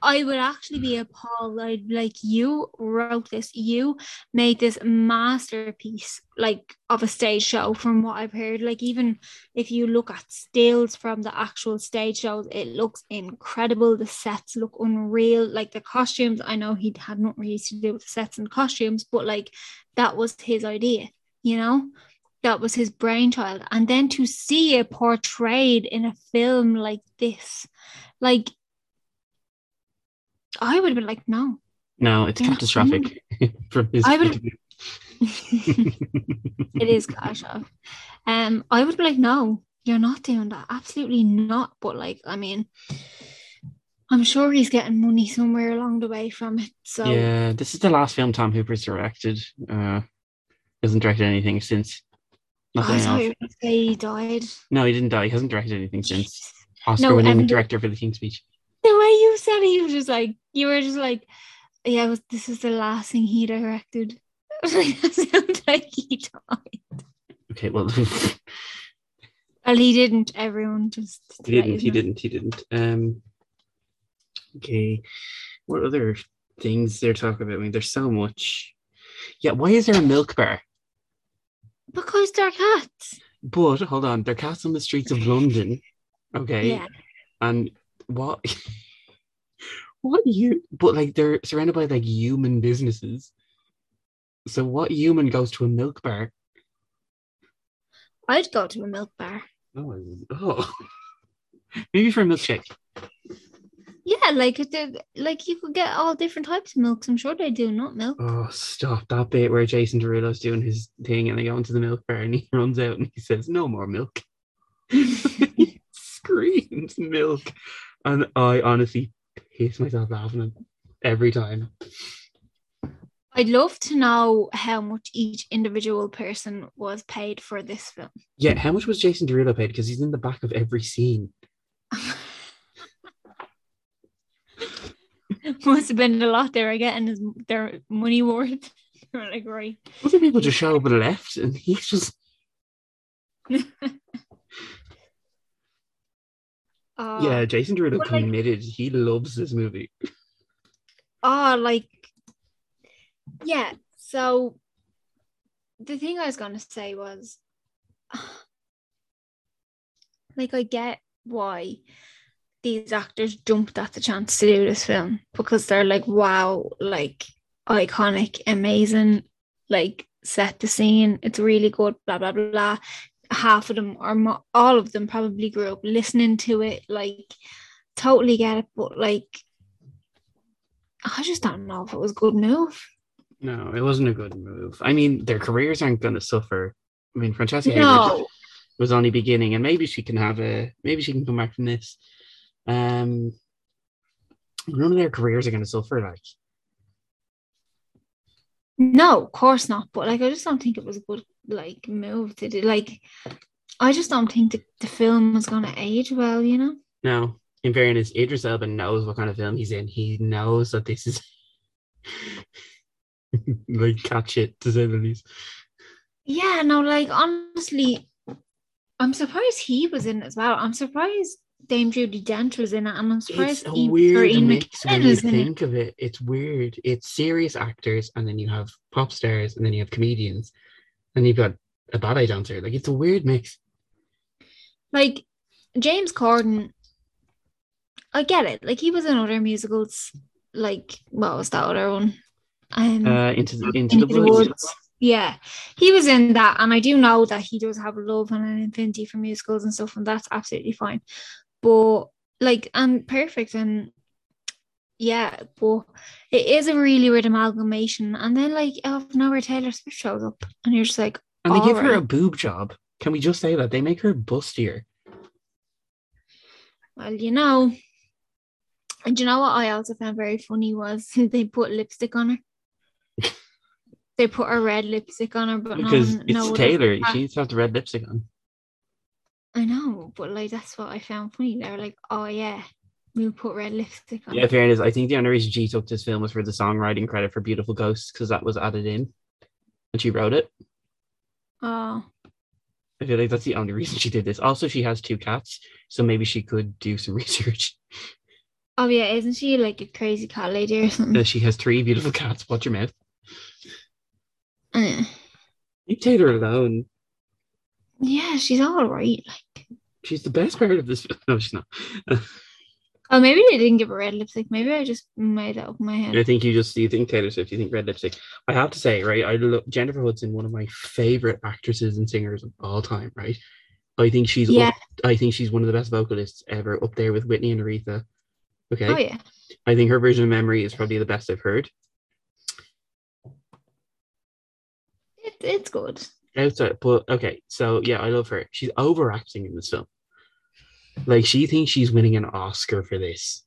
I would actually be appalled. I'd like you wrote this, you made this masterpiece like of a stage show from what I've heard. Like even if you look at stills from the actual stage shows, it looks incredible. The sets look unreal. Like the costumes, I know he had not really to do with the sets and costumes, but like that was his idea, you know? That was his brainchild and then to see it portrayed in a film like this like i would have been like no No, it's catastrophic [LAUGHS] from his I would- [LAUGHS] it is [LAUGHS] off um i would be like no you're not doing that absolutely not but like i mean i'm sure he's getting money somewhere along the way from it so Yeah, this is the last film Tom Hooper's directed. Uh, hasn't directed anything since. I Nothing thought else. say he died No, he didn't die. He hasn't directed anything since. No, Oscar-winning um, the- director for The King's Speech. the way you said it, you were just like you were just like, yeah, was, this is the last thing he directed. [LAUGHS] Like, that sounds like he died. Okay, well, [LAUGHS] Well, he didn't. Everyone just he didn't. He didn't. He didn't. Um. Okay, what other things they're talking about? I mean, there's so much. Yeah, why is there a milk bar? Because they're cats. But hold on, they're cats on the streets of London. Okay. Yeah, And what [LAUGHS] what you but like they're surrounded by like human businesses. So what human goes to a milk bar? I'd go to a milk bar. Oh, oh. [LAUGHS] maybe for a milkshake. Yeah, like it like you could get all different types of milks. I'm sure they do, not milk. Oh, stop that bit where Jason Derulo's doing his thing and they go into the milk bar and he [LAUGHS] runs out and he says, No more milk. [LAUGHS] he screams milk. And I honestly piss myself laughing every time. I'd love to know how much each individual person was paid for this film. Yeah, how much was Jason Derulo paid? Because he's in the back of every scene. [LAUGHS] [LAUGHS] Must have been a lot they were getting his, their money worth. [LAUGHS] They were like, right. Other people just show up and left, and he's just [LAUGHS] Uh, yeah. Jason Derulo but, like- committed. he loves this movie. Oh, like, yeah. So the thing I was going to say was, [SIGHS] like, I get why these actors jumped at the chance to do this film because they're like, wow, like, iconic, amazing, like, set the scene. It's really good, blah, blah, blah. Half of them, or mo- all of them, probably grew up listening to it. Like, totally get it. But, like, I just don't know if it was a good move. No, it wasn't a good move. I mean, their careers aren't going to suffer. I mean, Francesca No, was only beginning, and maybe she can have a maybe she can come back from this. Um, none of their careers are going to suffer. Like, no, of course not. But like, I just don't think it was a good like move to do. Like, I just don't think the, the film was gonna age well. You know? no. In fairness, Idris Elba knows what kind of film he's in. He knows that this is [LAUGHS] like catch it to say the least. Yeah. No, like honestly, I'm surprised he was in as well. I'm surprised Dame Judi Dench was in it, and I'm surprised It's a Ian- or weird Ian mix when McKellen you is in it. think of it. It's weird. It's serious actors, and then you have pop stars, and then you have comedians, and you've got a ballet dancer. Like it's a weird mix. Like James Corden, I get it. Like he was in other musicals. Like what was that other one? Um, Uh, into the into, Into the, the woods. Woods. Yeah, he was in that, and I do know that he does have a love and an infinity for musicals and stuff, and that's absolutely fine. But like, and perfect, and yeah, but it is a really weird amalgamation. And then like out of nowhere, Taylor Swift shows up, and you're just like, And they give her a boob job. Can we just say that they make her bustier? well, you know. And you know what I also found very funny was [LAUGHS] they put lipstick on her. [LAUGHS] they put a red lipstick on her, but Because no, it's no Taylor. She needs to have the red lipstick on. I know, but like that's what I found funny. They were like, "Oh yeah, we'll put red lipstick on." Yeah, fairness. I think the only reason she took this film was for the songwriting credit for Beautiful Ghosts because that was added in, and she wrote it. Oh, I feel like that's the only reason she did this. Also, she has two cats, so maybe she could do some [LAUGHS] research. Oh yeah, isn't she like a crazy cat lady or something? Uh, she has three beautiful cats. Watch your mouth. Uh, Leave Taylor alone. Yeah, she's all right. Like, She's the best part of this. [LAUGHS] No, she's not. oh, maybe they didn't give her red lipstick. Maybe I just made that up in my head. I think you just you think Taylor Swift, you think red lipstick. I have to say, right? I love Jennifer Hudson, one of my favorite actresses and singers of all time. Right? I think she's Yeah. up, I think she's one of the best vocalists ever, up there with Whitney and Aretha. Okay, Oh yeah, I think her version of Memory is probably the best I've heard. it, it's good. Outside, but okay, so yeah, I love her. She's overacting in this film. Like she thinks she's winning an Oscar for this,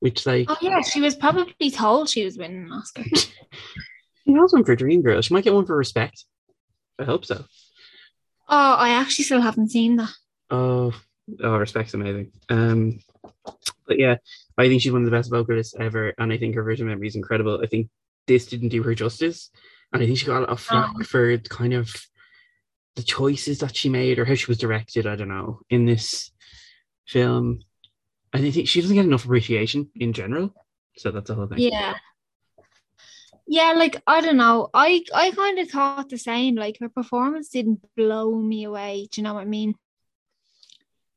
which like Oh yeah, she was probably told she was winning an Oscar. [LAUGHS] she has one for Dreamgirls. She might get one for Respect. I hope so. Oh, I actually still haven't seen that. Oh, oh, Respect's amazing. Um, but yeah, I think she's one of the best vocalists ever, and I think her version of Memory is incredible. I think this didn't do her justice, and I think she got a lot of flack Oh. for kind of the choices that she made or how she was directed. I don't know in this film. I think she doesn't get enough appreciation in general. So that's the whole thing. Yeah. Yeah, like I don't know. I I kind of thought the same. Like her performance didn't blow me away. Do you know what I mean?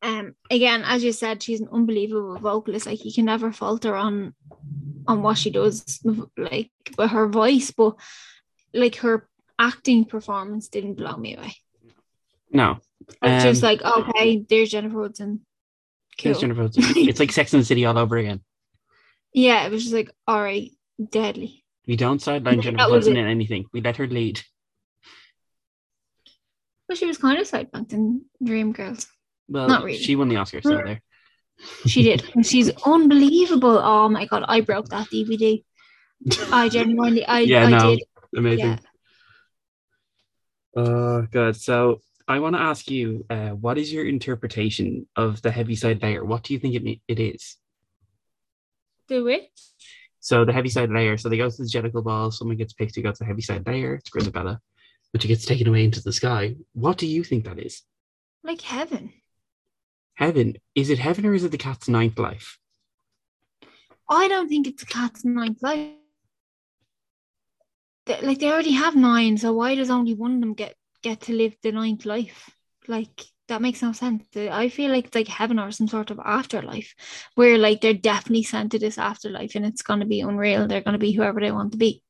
Um, again, as you said, she's an unbelievable vocalist. Like you can never falter on on what she does, like with her voice. But like her acting performance didn't blow me away. No, It's just Um, like okay, there's Jennifer Hudson. Cool. There's Jennifer Hudson. it's like Sex and the City all over again. [LAUGHS] Yeah, it was just like all right, deadly. We don't sideline [LAUGHS] Jennifer Hudson in anything. We let her lead. But she was kind of sidebanked in Dreamgirls. Well, Not really. she won the Oscar, so there. [LAUGHS] She did. She's unbelievable. Oh my god, I broke that DVD. I genuinely, I, Yeah, I no. did. Amazing. Yeah. Oh god. So I want to ask you, uh, what is your interpretation of the heaviside layer? What do you think it it is? Do it. So the heaviside layer. So they go to the Jellicle ball. Someone gets picked to go to the heaviside layer. It's Grizabella, but she gets taken away into the sky. What do you think that is? Like heaven. Heaven? Is it heaven or is it the cat's ninth life? I don't think it's a cat's ninth life. They- like they already have nine, so why does only one of them get get to live the ninth life? Like that makes no sense. I feel like it's like heaven or some sort of afterlife, where like they're definitely sent to this afterlife, and it's gonna be unreal. They're gonna be whoever they want to be.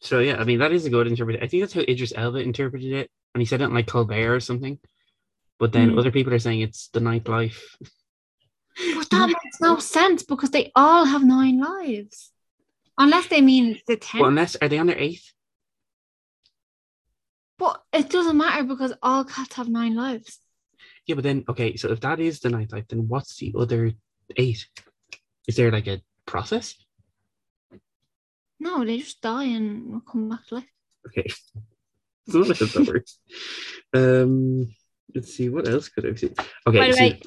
So yeah, I mean that is a good interpretation. I think that's how Idris Elba interpreted it, and he said it in like Colbert or something. But then Hmm. other people are saying it's the ninth life. But that makes no sense because they all have nine lives. Unless they mean the tenth. Well, unless are they on their eighth? but it doesn't matter because all cats have nine lives. Yeah, but then okay, so if that is the ninth life, then what's the other eight? Is there like a process? No, they just die and come back to life. Okay. It's not how that works. Um let's see, what else could I see? Okay, By the so way,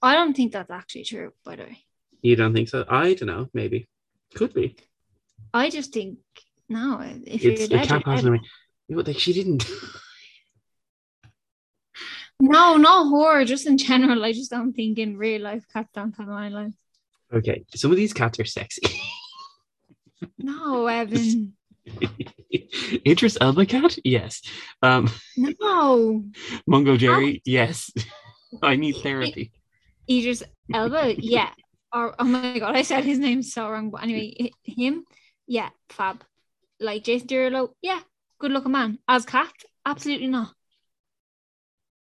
I don't think that's actually true, by the way. you don't think so? I don't know, maybe. Could be. I just think no, It's if you're it dead, can't you're pass away. But like she didn't. [SIGHS] No, not horror, just in general. I just don't think in real life cats don't have nine okay, some of these cats are sexy. [LAUGHS] No, Evan. [LAUGHS] Idris Elba cat? Yes. Um No. [LAUGHS] Mungojerrie? Yes. I need therapy. Idris Elba, yeah. Or oh my god, [LAUGHS] I said his name so wrong. But anyway, him, yeah, fab. Like Jason Derulo, yeah, good looking man. As cat, absolutely not.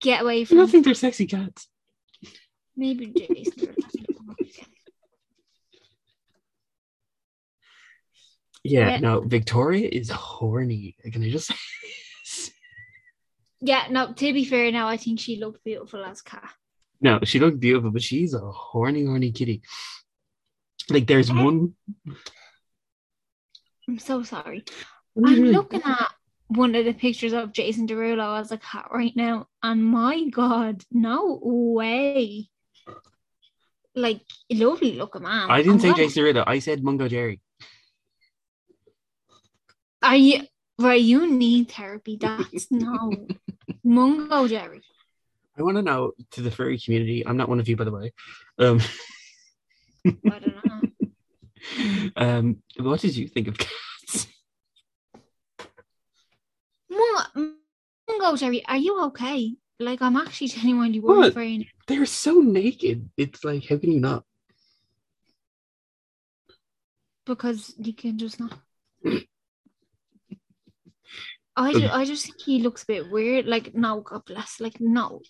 Get away I from don't think they're sexy cats. maybe Jason. [LAUGHS] Yeah, Yeah. no, Victoria is horny. Can I just? [LAUGHS] Yeah, no, to be fair, now I think she looked beautiful as cat. No, she looked beautiful, but she's a horny, horny kitty. Like there's one I'm so sorry. I'm looking at one of the pictures of Jason Derulo as a cat right now, and my god, no way. Like lovely looking man. I didn't I'm say Jason Derulo, I said Mungojerrie. Are you Right, you need therapy. That's [LAUGHS] no Mungojerrie. I want to know to the furry community. I'm not one of you, by the way. Um, I don't know. [LAUGHS] um, what did you think of cats? Mungo, Mungojerrie, are you okay? Like I'm actually genuinely worried What? for you. They're so naked. It's like, how can you not? because you can just not. [CLEARS THROAT] I do, I just think he looks a bit weird. Like no, God bless. Like no,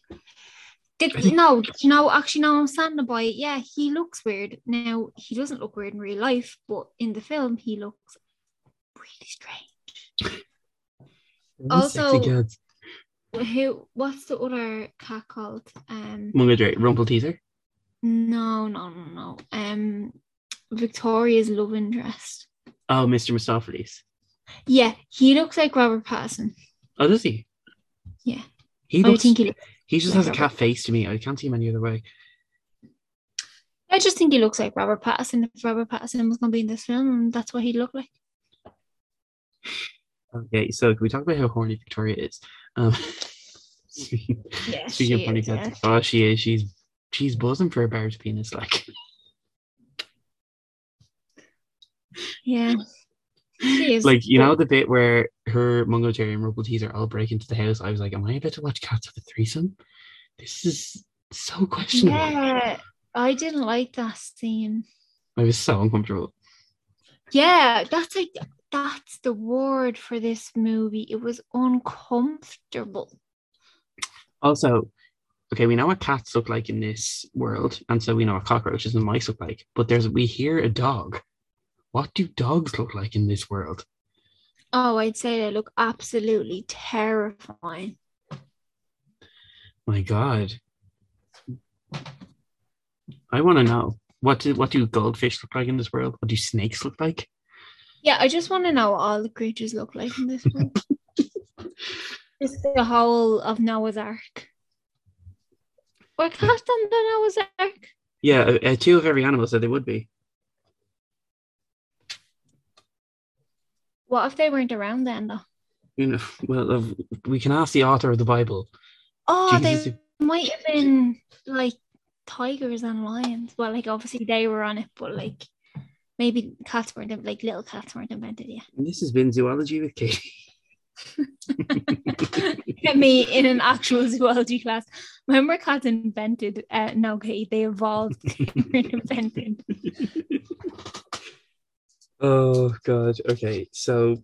Did, no, no. Actually, no. I'm standing by it. Yeah, he looks weird. Now he doesn't look weird in real life, but in the film he looks really strange. [LAUGHS] Also- Who? What's the other cat called? Um, Jerry, Rumpleteazer. no, no, no, no. Um, Victoria's love interest. Oh, Mr. Mistoffelees. Yeah, he looks like Robert Pattinson. Oh, does he? Yeah. He I think he. looks he just like has a cat face to me. I can't see him any other way. I just think he looks like Robert Pattinson. If Robert Pattinson was going to be in this film, that's what he'd look like. Okay, so can we talk about how horny Victoria is? Um, [LAUGHS] speaking Yeah, speaking of horny cats, oh, she is. She's she's buzzing for a Barb's penis. Like, Yeah, is. like you know the bit where her Mungojerrie and Rumpleteazer all break into the house. I was like, am I about to watch Cats with a threesome? This is so questionable. Yeah, I didn't like that scene. I was so uncomfortable. Yeah, that's like that's the word for this movie. It was uncomfortable. Also, okay, we know what cats look like in this world, and so we know what cockroaches and mice look like. But there's we hear a dog. What do dogs look like in this world? Oh, I'd say they look absolutely terrifying. My God. I want to know what do what do goldfish look like in this world? What do snakes look like? Yeah, I just want to know what all the creatures look like in this world. [LAUGHS] it's the whole of Noah's Ark. Were on the Noah's Ark? Yeah, uh, uh, two of every animal said they would be. What if they weren't around then, though? You know, well, we can ask the author of the Bible. Oh, Jesus. they might have been like tigers and lions. Well, like obviously they were on it, but like maybe cats weren't like little cats weren't invented yet. And this has been zoology with Katie. [LAUGHS] Get me in an actual zoology class. Remember cats invented? Uh, no, okay, they evolved. [LAUGHS] they invented. [LAUGHS] Oh God. Okay. So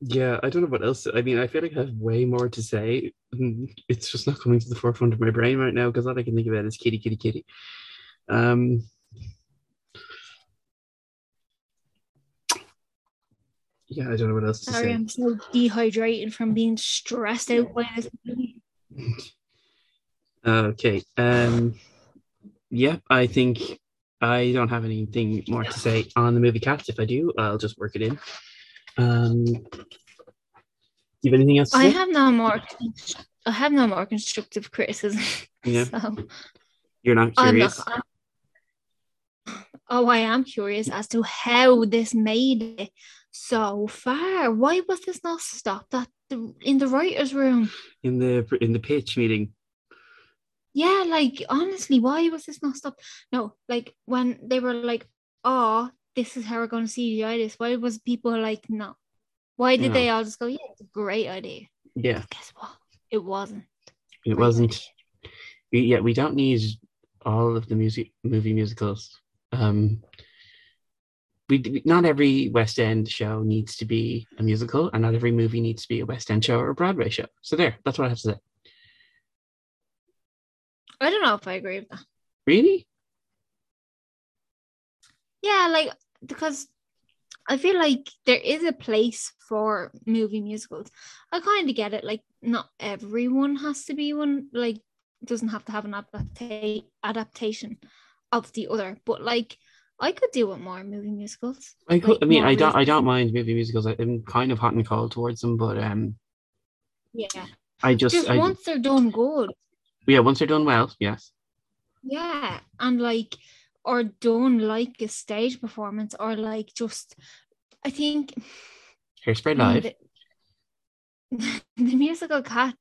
yeah, I don't know what else. I mean, I feel like I have way more to say. [LAUGHS] It's just not coming to the forefront of my brain right now because all I can think about is kitty, kitty, kitty. Um. Yeah, I don't know what else to Sorry, say. I'm so dehydrated from being stressed out by this movie. [LAUGHS] Okay. Um. Yeah, I think I don't have anything more to say on the movie Cats. If I do, I'll just work it in. Um. Do you have anything else to I say? have no more. I have no more constructive criticism. [LAUGHS] Yeah. So You're not I'm curious. Oh, I am curious as to how this made it so far. Why was this not stopped at the in the writers' room? in the in the pitch meeting. Yeah, like honestly, why was this not stopped? No, like when they were like, "Oh, this is how we're going to see CGI this." Why was people like, "No"? Why did No. they all just go, "Yeah, it's a great idea"? Yeah, Guess what? It wasn't. it Great wasn't. we- Yeah, we don't need all of the music movie musicals. Um, we- not every West End show needs to be a musical, and not every movie needs to be a West End show or a Broadway show. So there, that's what I have to say. I don't know if I agree with that. Really? Yeah, like because I feel like there is a place for movie musicals. I kind of get it. Like not everyone has to be one. Like doesn't have to have an adapta- adaptation of the other. But like I could do with more movie musicals. I, could, Like, I mean, I don't. I don't mind movie musicals. I- I'm kind of hot and cold towards them, but um, Yeah, I just, just I, once they're done good. Yeah, once they're done well, yes. Yeah, and like or done like a stage performance or like just I think Hairspray live. The, [LAUGHS] the musical cat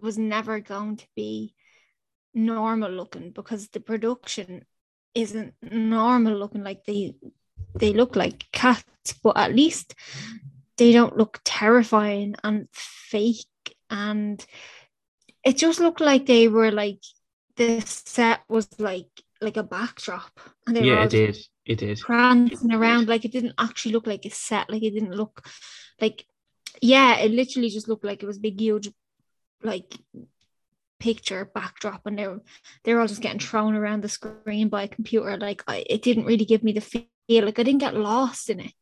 was never going to be normal looking because the production isn't normal looking like they they look like cats, but at least they don't look terrifying and fake and it just looked like they were like the set was like like a backdrop and they were Yeah, all it did. It did. prancing around. Like it didn't actually look like a set. Like it didn't look like yeah it literally just looked like it was a big huge like picture backdrop and they were they were all just getting thrown around the screen by a computer. Like I, it didn't really give me the feel. Like I didn't get lost in it.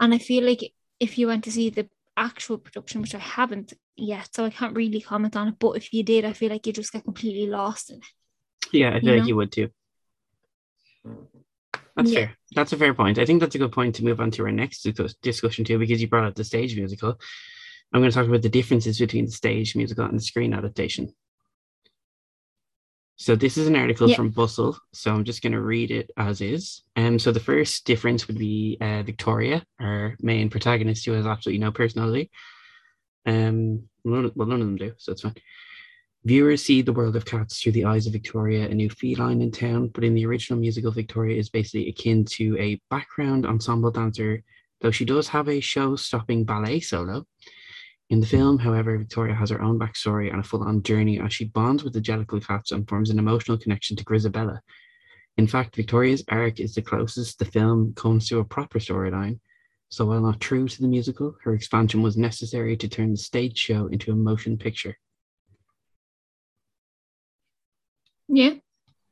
And I feel like if you went to see the actual production which I haven't yet so I can't really comment on it but if you did I feel like you just get completely lost in it Yeah, I feel You like know? you would too. That's Yeah. fair. That's a fair point. I think that's a good point to move on to our next discussion too, because you brought up the stage musical. I'm going to talk about the differences between the stage musical and the screen adaptation. So this is an article from Bustle, so I'm just going to read it as is. Um, so the first difference would be uh, Victoria, our main protagonist, who has absolutely no personality. Um, well, none of them do, so it's fine. Viewers see the world of cats through the eyes of Victoria, a new feline in town, but in the original musical, Victoria is basically akin to a background ensemble dancer, though she does have a show stopping ballet solo. In the film, however, Victoria has her own backstory and a full on journey as she bonds with the Jellicle cats and forms an emotional connection to Grizabella. In fact, Victoria's arc is the closest the film comes to a proper storyline. So, while not true to the musical, her expansion was necessary to turn the stage show into a motion picture. yeah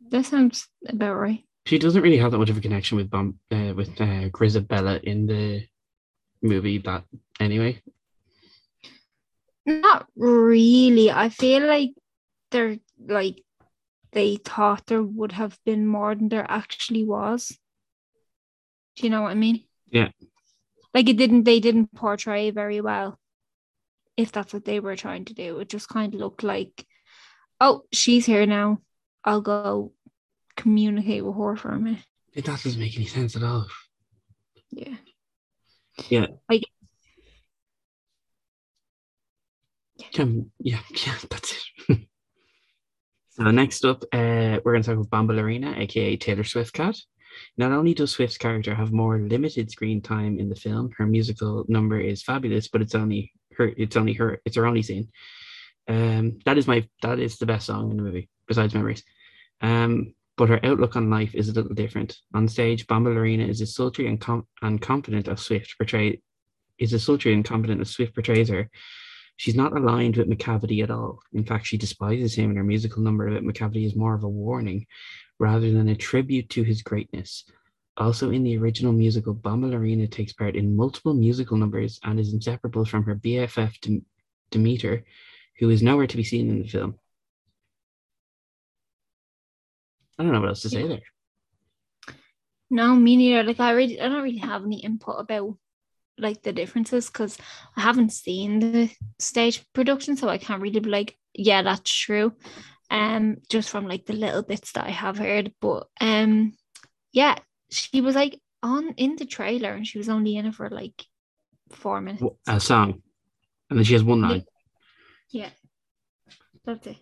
that sounds about right she doesn't really have that much of a connection with Bom- uh, with uh, Grizabella in the movie. That anyway, Not really. I feel like they're like they thought there would have been more than there actually was. Do you know what I mean? Yeah. Like it didn't they didn't portray very well. If that's what they were trying to do. It just kind of looked like, oh, she's here now. I'll go communicate with her for a minute. that doesn't make any sense at all. Yeah. Yeah. Like Um, yeah, [LAUGHS] yeah, that's it. [LAUGHS] so next up, uh, we're going to talk about Bombalurina, aka Taylor Swift Cat. Not only does Swift's character have more limited screen time in the film, her musical number is fabulous, but it's only her. It's only her. It's her only scene. Um, that is my. That is the best song in the movie, besides Memories. Um, but her outlook on life is a little different. On stage, Bombalurina is as sultry and com- and confident as Swift portrayed. Is as sultry and confident as Swift portrays her. She's not aligned with Macavity at all. In fact, she despises him, and her musical number about Macavity is more of a warning rather than a tribute to his greatness. Also, in the original musical, Bombalurina takes part in multiple musical numbers and is inseparable from her BFF Dem- Demeter, who is nowhere to be seen in the film. I don't know what else to say there. No, me neither. Like I really, I don't really have any input about like the differences because I haven't seen the stage production, so I can't really be like, yeah, that's true. Um, just from like the little bits that I have heard, but um, yeah, she was like on in the trailer, and she was only in it for like four minutes. A song. And then she has one line. Yeah, that's it.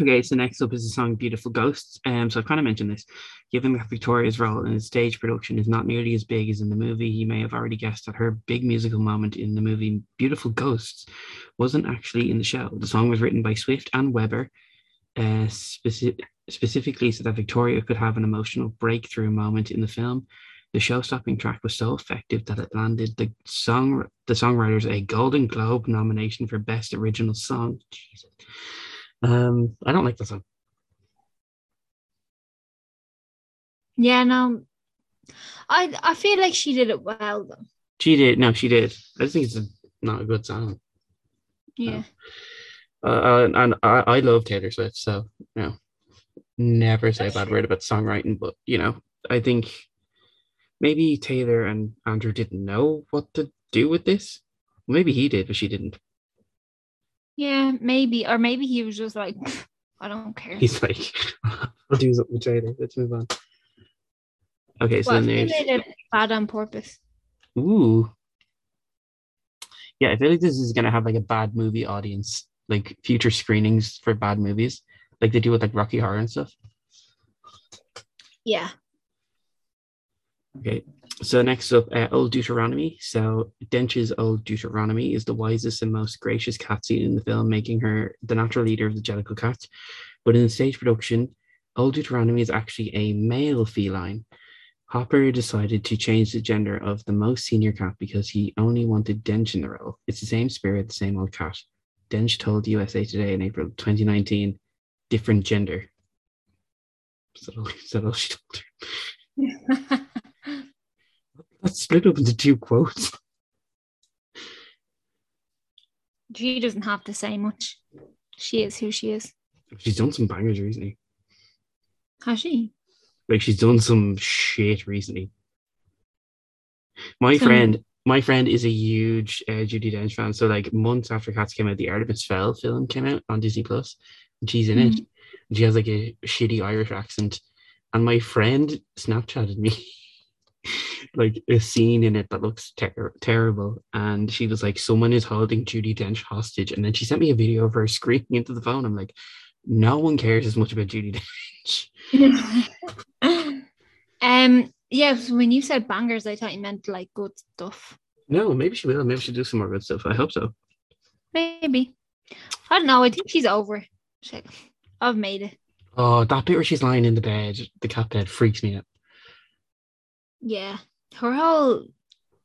Okay, so next up is the song Beautiful Ghosts. Um, so I've kind of mentioned this. Given that Victoria's role in the stage production is not nearly as big as in the movie, you may have already guessed that her big musical moment in the movie Beautiful Ghosts wasn't actually in the show. The song was written by Swift and Webber, uh, speci- specifically so that Victoria could have an emotional breakthrough moment in the film. The show-stopping track was so effective that it landed the song the songwriters a Golden Globe nomination for Best Original Song. Jesus. Um, I don't like that song. Yeah, no, I I feel like she did it well though. She did. No, she did. I just think it's a, not a good song. Yeah. Uh, and I, I love Taylor Swift, so you know, never say a bad word about songwriting. But you know, I think maybe Taylor and Andrew didn't know what to do with this. Maybe he did, but she didn't. Yeah, maybe, or maybe he was just like, [LAUGHS] I don't care. He's like, I'll do something with Taylor. Let's move on. Okay, so Well, then he there's made it bad on purpose. ooh. Yeah, I feel like this is gonna have like a bad movie audience, like future screenings for bad movies, like they do with like Rocky Horror and stuff. Yeah. Okay, so next up, uh, Old Deuteronomy. So Dench's Old Deuteronomy is the wisest and most gracious cat scene in the film, making her the natural leader of the Jellicle cats. But in the stage production, Old Deuteronomy is actually a male feline. Hooper decided to change the gender of the most senior cat because he only wanted Dench in the role. It's the same spirit, the same old cat. Dench told USA Today in April 2019, different gender. That all she told her? [LAUGHS] That's split up into two quotes. she doesn't have to say much. She is who she is. She's done some bangers recently. Has she? Like she's done some shit recently. My Some- friend, my friend is a huge uh, Judi Dench fan. So like months after Cats came out, the Artemis Fowl film came out on Disney Plus, and she's in it. Mm. And she has like a shitty Irish accent. And my friend Snapchatted me [LAUGHS] like a scene in it that looks ter- terrible. And she was like, "Someone is holding Judi Dench hostage." And then she sent me a video of her screaming into the phone. I'm like, no one cares as much about Judi [LAUGHS] Dench. um. Yeah. when you said bangers, I thought you meant like good stuff. No, maybe she will. Maybe she'll do some more good stuff. I hope so. Maybe. I don't know. I think she's over. I've made it. Oh, that bit where she's lying in the bed, the cat bed, freaks me out. Yeah. Her whole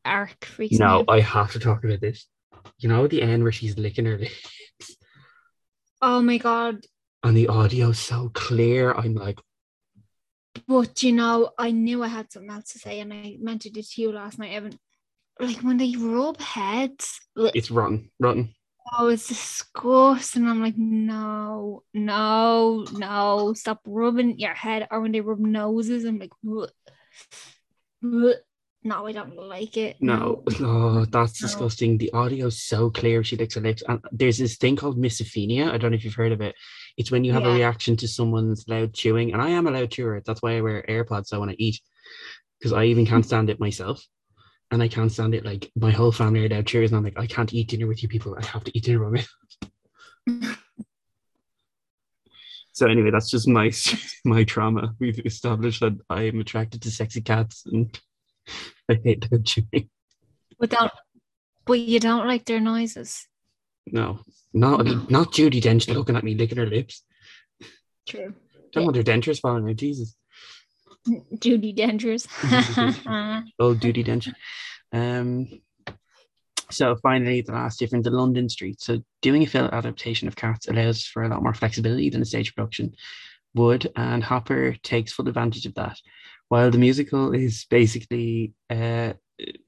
arc freaks me No, out. I have to talk about this. You know, the end where she's licking her [LAUGHS] lips Oh my god. and the audio's so clear. I'm like, But you know, I knew I had something else to say, and I mentioned it to you last night, Evan. Like when they rub heads, ugh, it's rotten, rotten. oh, it's disgusting. I'm like, no, no, no, stop rubbing your head. Or when they rub noses, I'm like, ugh. No, I don't like it. No, oh, that's No. disgusting. The audio's so clear. She licks her lips. And there's this thing called misophonia. I don't know if you've heard of it. It's when you have a reaction to someone's loud chewing. And I am a loud chewer. That's why I wear AirPods so when I eat. Because I even can't stand it myself. And I can't stand it. Like my whole family are loud chewers. And I'm like, I can't eat dinner with you people. I have to eat dinner by myself. [LAUGHS] So anyway, that's just my [LAUGHS] my trauma. We've established that I am attracted to sexy cats and [LAUGHS] I hate loud chewing. But don't, but you don't like their noises. No, not not Judi Dench looking at me licking her lips. True. Don't want her dentures falling out. Jesus. Judy Dentures. [LAUGHS] Oh, Judi Dench. Um. So finally, the last difference: the London street. So doing a film adaptation of Cats allows for a lot more flexibility than a stage production would, and Hooper takes full advantage of that. While the musical is basically, uh,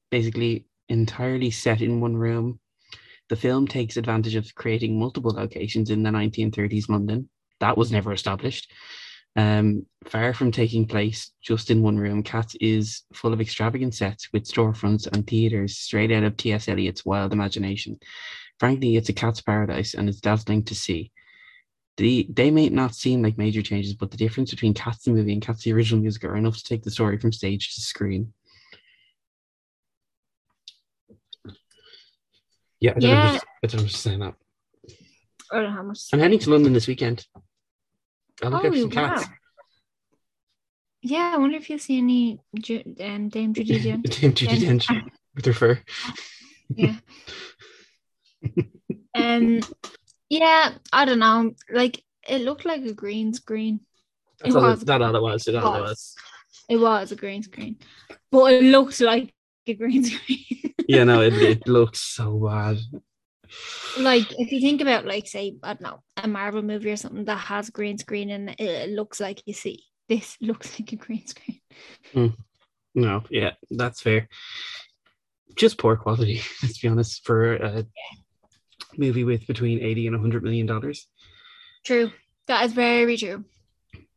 basically entirely set in one room, the film takes advantage of creating multiple locations in the 1930s London. That was never established. Um, far from taking place just in one room, Cats is full of extravagant sets with storefronts and theatres straight out of T.S. Eliot's wild imagination. Frankly, it's a cat's paradise and it's dazzling to see. The, they may not seem like major changes, but the difference between Cats the movie and Cats the original music are enough to take the story from stage to screen. Yeah, I don't, know, Yeah. if- I don't know what to say that. I don't know how much. I'm heading to London this weekend. I'll look Oh, for some cats. wow. Yeah, I wonder if you'll see any Ju- um, Dame Judi [LAUGHS] Dench. Dame Judi Dench. With her fur. Yeah. um. Yeah, I don't know. Like it looked like a green screen. That's It all, was. that all it was. All it Was. was. It was a green screen, but it looked like a green [LAUGHS] screen. Yeah, no, it, it looks so bad. Like if you think about like say I don't know a Marvel movie or something that has green screen and it, looks like you see this [LAUGHS] looks like a green screen. Hmm. No, yeah, that's fair. Just poor quality, [LAUGHS] let's be honest, for a movie with between 80 and 100 million dollars. True, that is very true.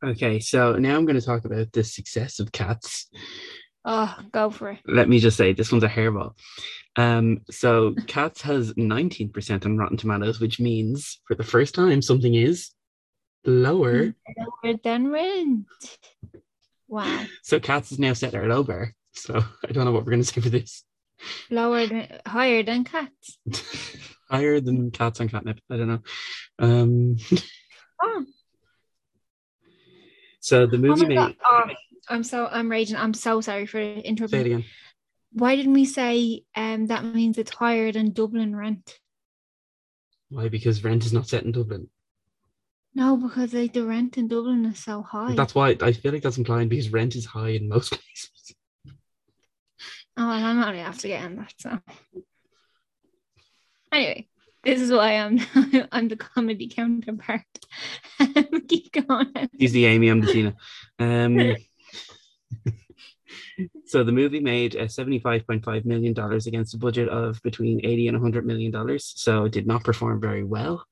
Okay, so now I'm going to talk about the success of Cats. Oh, go for it. Let me just say, this one's a hairball. Um, so Cats has 19% on Rotten Tomatoes, which means for the first time something is lower. Lower than rent. Wow. So Cats is now set at lower. So I don't know what we're going to say for this. Lower than higher than cats. [LAUGHS] Higher than cats on catnip. I don't know. Um, Oh, [LAUGHS] so the oh movie God. made. Oh, I'm so I'm raging. I'm so sorry for Say it interrupting. again. Why didn't we say um that means it's higher than Dublin rent? Why? Because rent is not set in Dublin. No, because like the rent in Dublin is so high. That's why I feel like that's implying because rent is high in most [LAUGHS] places. Oh, well, I'm only after getting that. So anyway, this is why I'm [LAUGHS] I'm the comedy counterpart. [LAUGHS] Keep going. He's the Amy, I'm the Tina. Um, so the movie made uh, $75.5 million against a budget of between 80 and 100 million dollars. So it did not perform very well.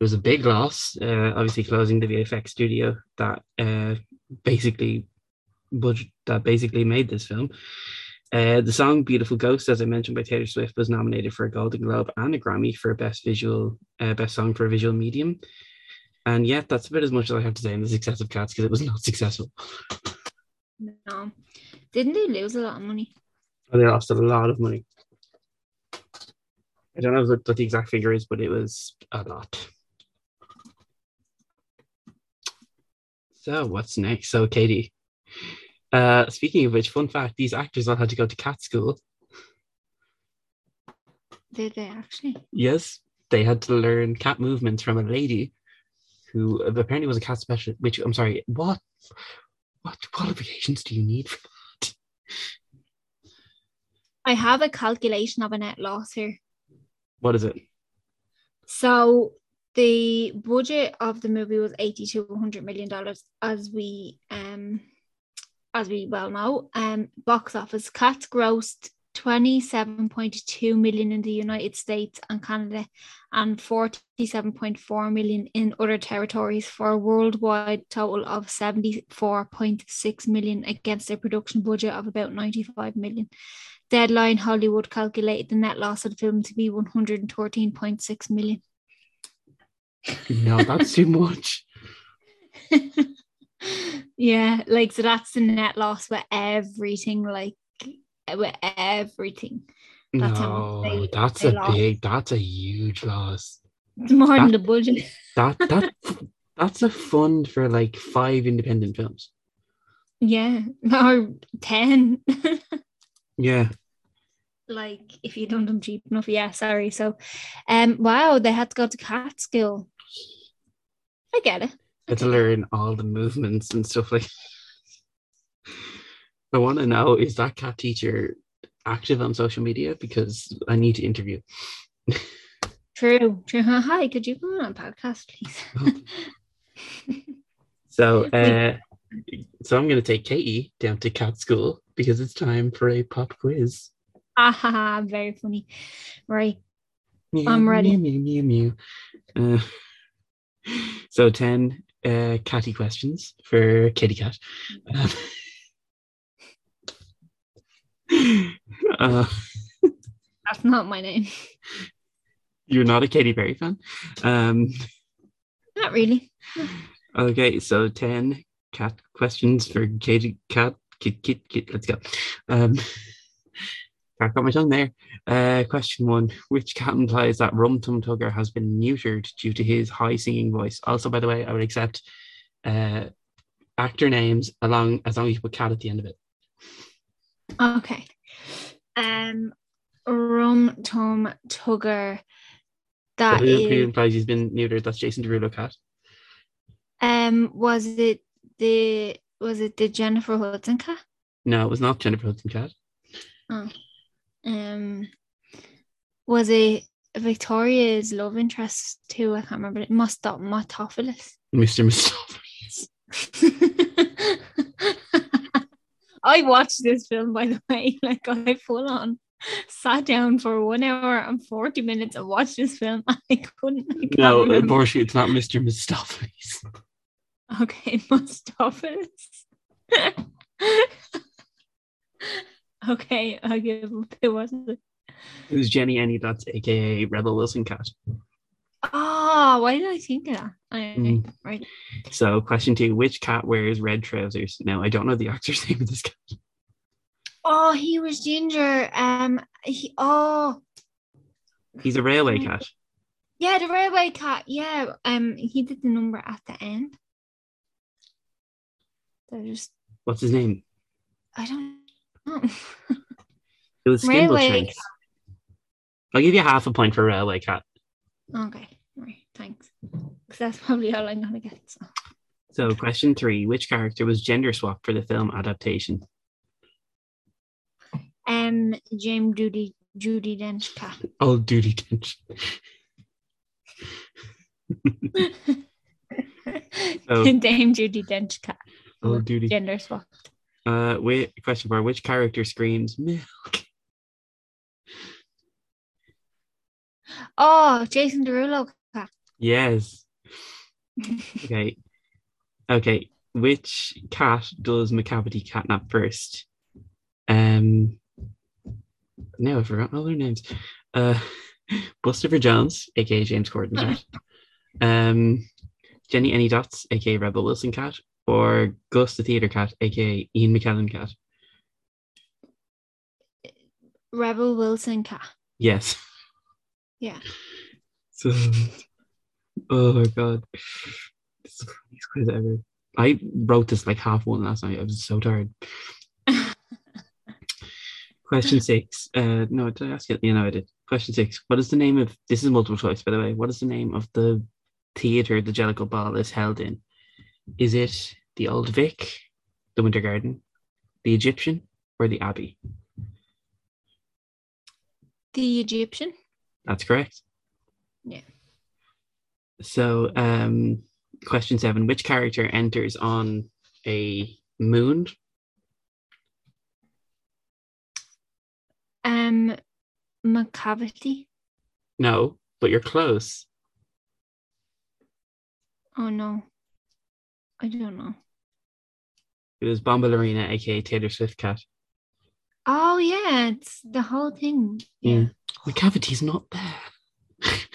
It was a big loss, uh, obviously closing the VFX studio that uh, basically budget that basically made this film. Uh, the song "Beautiful Ghost," as I mentioned by Taylor Swift, was nominated for a Golden Globe and a Grammy for Best Visual, uh, Best Song for a Visual Medium. And yet, that's about as much as I have to say on the success of Cats because it was not [LAUGHS] successful. No, didn't they lose a lot of money? They lost a lot of money. I don't know what, what the exact figure is, but it was a lot. So what's next? So Katie, uh, speaking of which, fun fact: these actors all had to go to cat school. Did they actually? Yes, they had to learn cat movements from a lady who apparently was a cat specialist. Which I'm sorry, what what qualifications do you need for? I have a calculation of a net loss here. What is it? So the budget of the movie was 80 to 100 million dollars as we um as we well know um box office cats grossed 27.2 million in the United States and Canada and 47.4 million in other territories for a worldwide total of 74.6 million against a production budget of about 95 million. Deadline Hollywood calculated the net loss of the film to be 113.6 million. No, that's too much. [LAUGHS] yeah, like so that's the net loss for everything, like with everything. That's no, that's a lost. big, that's a huge loss. It's more than the budget. That that [LAUGHS] that's a fund for like five independent films. Yeah, or 10. [LAUGHS] Yeah, like if you done them cheap enough. Yeah, sorry. So um wow, they had to go to cat school. I get it. had to learn all the movements and stuff like. [LAUGHS] I want to know is that cat teacher active on social media because I need to interview. True, true. Hi, could you come on a podcast, please? [LAUGHS] So, [LAUGHS] uh, so I'm going to take Katie down to cat school because it's time for a pop quiz. ah, very funny. Right. Mew, I'm ready. Mew, mew, mew, mew. Uh, so ten uh, catty questions for Kitty Cat. Um, [LAUGHS] [LAUGHS] uh, That's not my name. you're not a Katy Perry fan. Um, Not really. okay, so ten cat questions for Katy Cat. Kit, kit, kit. Let's go. Um, I've got my tongue there. Uh, question one: Which cat implies that Rum Tum Tugger has been neutered due to his high singing voice? Also, by the way, I would accept uh, actor names along as long as you put cat at the end of it. Okay. Um Rum Tum Tugger. So That who, who implies he's been neutered? That's Jason Derulo cat. um was it the was it the Jennifer Hudson cat? No, it was not Jennifer Hudson cat. Um was it Victoria's love interest too? I can't remember. It must stop Motophilis. Mr. Mistoffelees. [LAUGHS] I watched this film by the [LAUGHS] way. Like I full on sat down for one hour and 40 minutes and watched this film. [LAUGHS] I couldn't. I No, remember. unfortunately, it's not Mr. Mistoffelees. Okay, [LAUGHS] Mustophilis. okay, I'll give up. It wasn't. it? It was Jenny Annie, that's aka Rebel Wilson cat. Oh, why did I think of that? I, Mm. Right. So, question two: Which cat wears red trousers? No, I don't know the [LAUGHS] actor's name of this cat. Oh, he was ginger. Um, he oh He's a railway cat. yeah, the railway cat. Yeah, um, he did the number at the end. So just What's his name? I don't know. It was Skimbleshanks. I'll give you half a point for railway cat. Okay, right, thanks. Because that's probably all I'm gonna get. So. So, question three: Which character was gender swapped for the film adaptation? Um, James Judi Judi Dench [LAUGHS] Oh, Old Duty Dench. Oh. Dame Judi Dench cat. Old Duty. Gender swapped. Uh, wait. Question four: Which character screams milk? Oh, Jason Derulo cat. Yes. [LAUGHS] Okay. Okay. Which cat does Macavity catnap first? Um. No, I forgot all their names. Uh, [LAUGHS] Bustopher Jones, aka James Corden cat. [LAUGHS] Um, Jennyanydots, aka Rebel Wilson cat, or Gus the theater cat, aka Ian McKellen cat. Rebel Wilson cat. Yes. Yeah. So, [LAUGHS] oh my god, this is the funniest quiz ever. I wrote this like half one last night. I was so tired. [LAUGHS] Question six. Uh, no, did I ask it? Yeah, no, I did. Question six. What is the name of this is multiple choice, by the way. What is the name of the theatre the Jellicle Ball is held in? Is it the Old Vic, the Winter Garden, the Egyptian, or the Abbey? The Egyptian. That's correct. Yeah. So, um, question seven: Which character enters on a moon? Um, Macavity. No, but you're close. Oh no. I don't know. It was Bombalurina, aka Taylor Swift cat. Oh yeah, it's the whole thing. Yeah. The cavity's not there.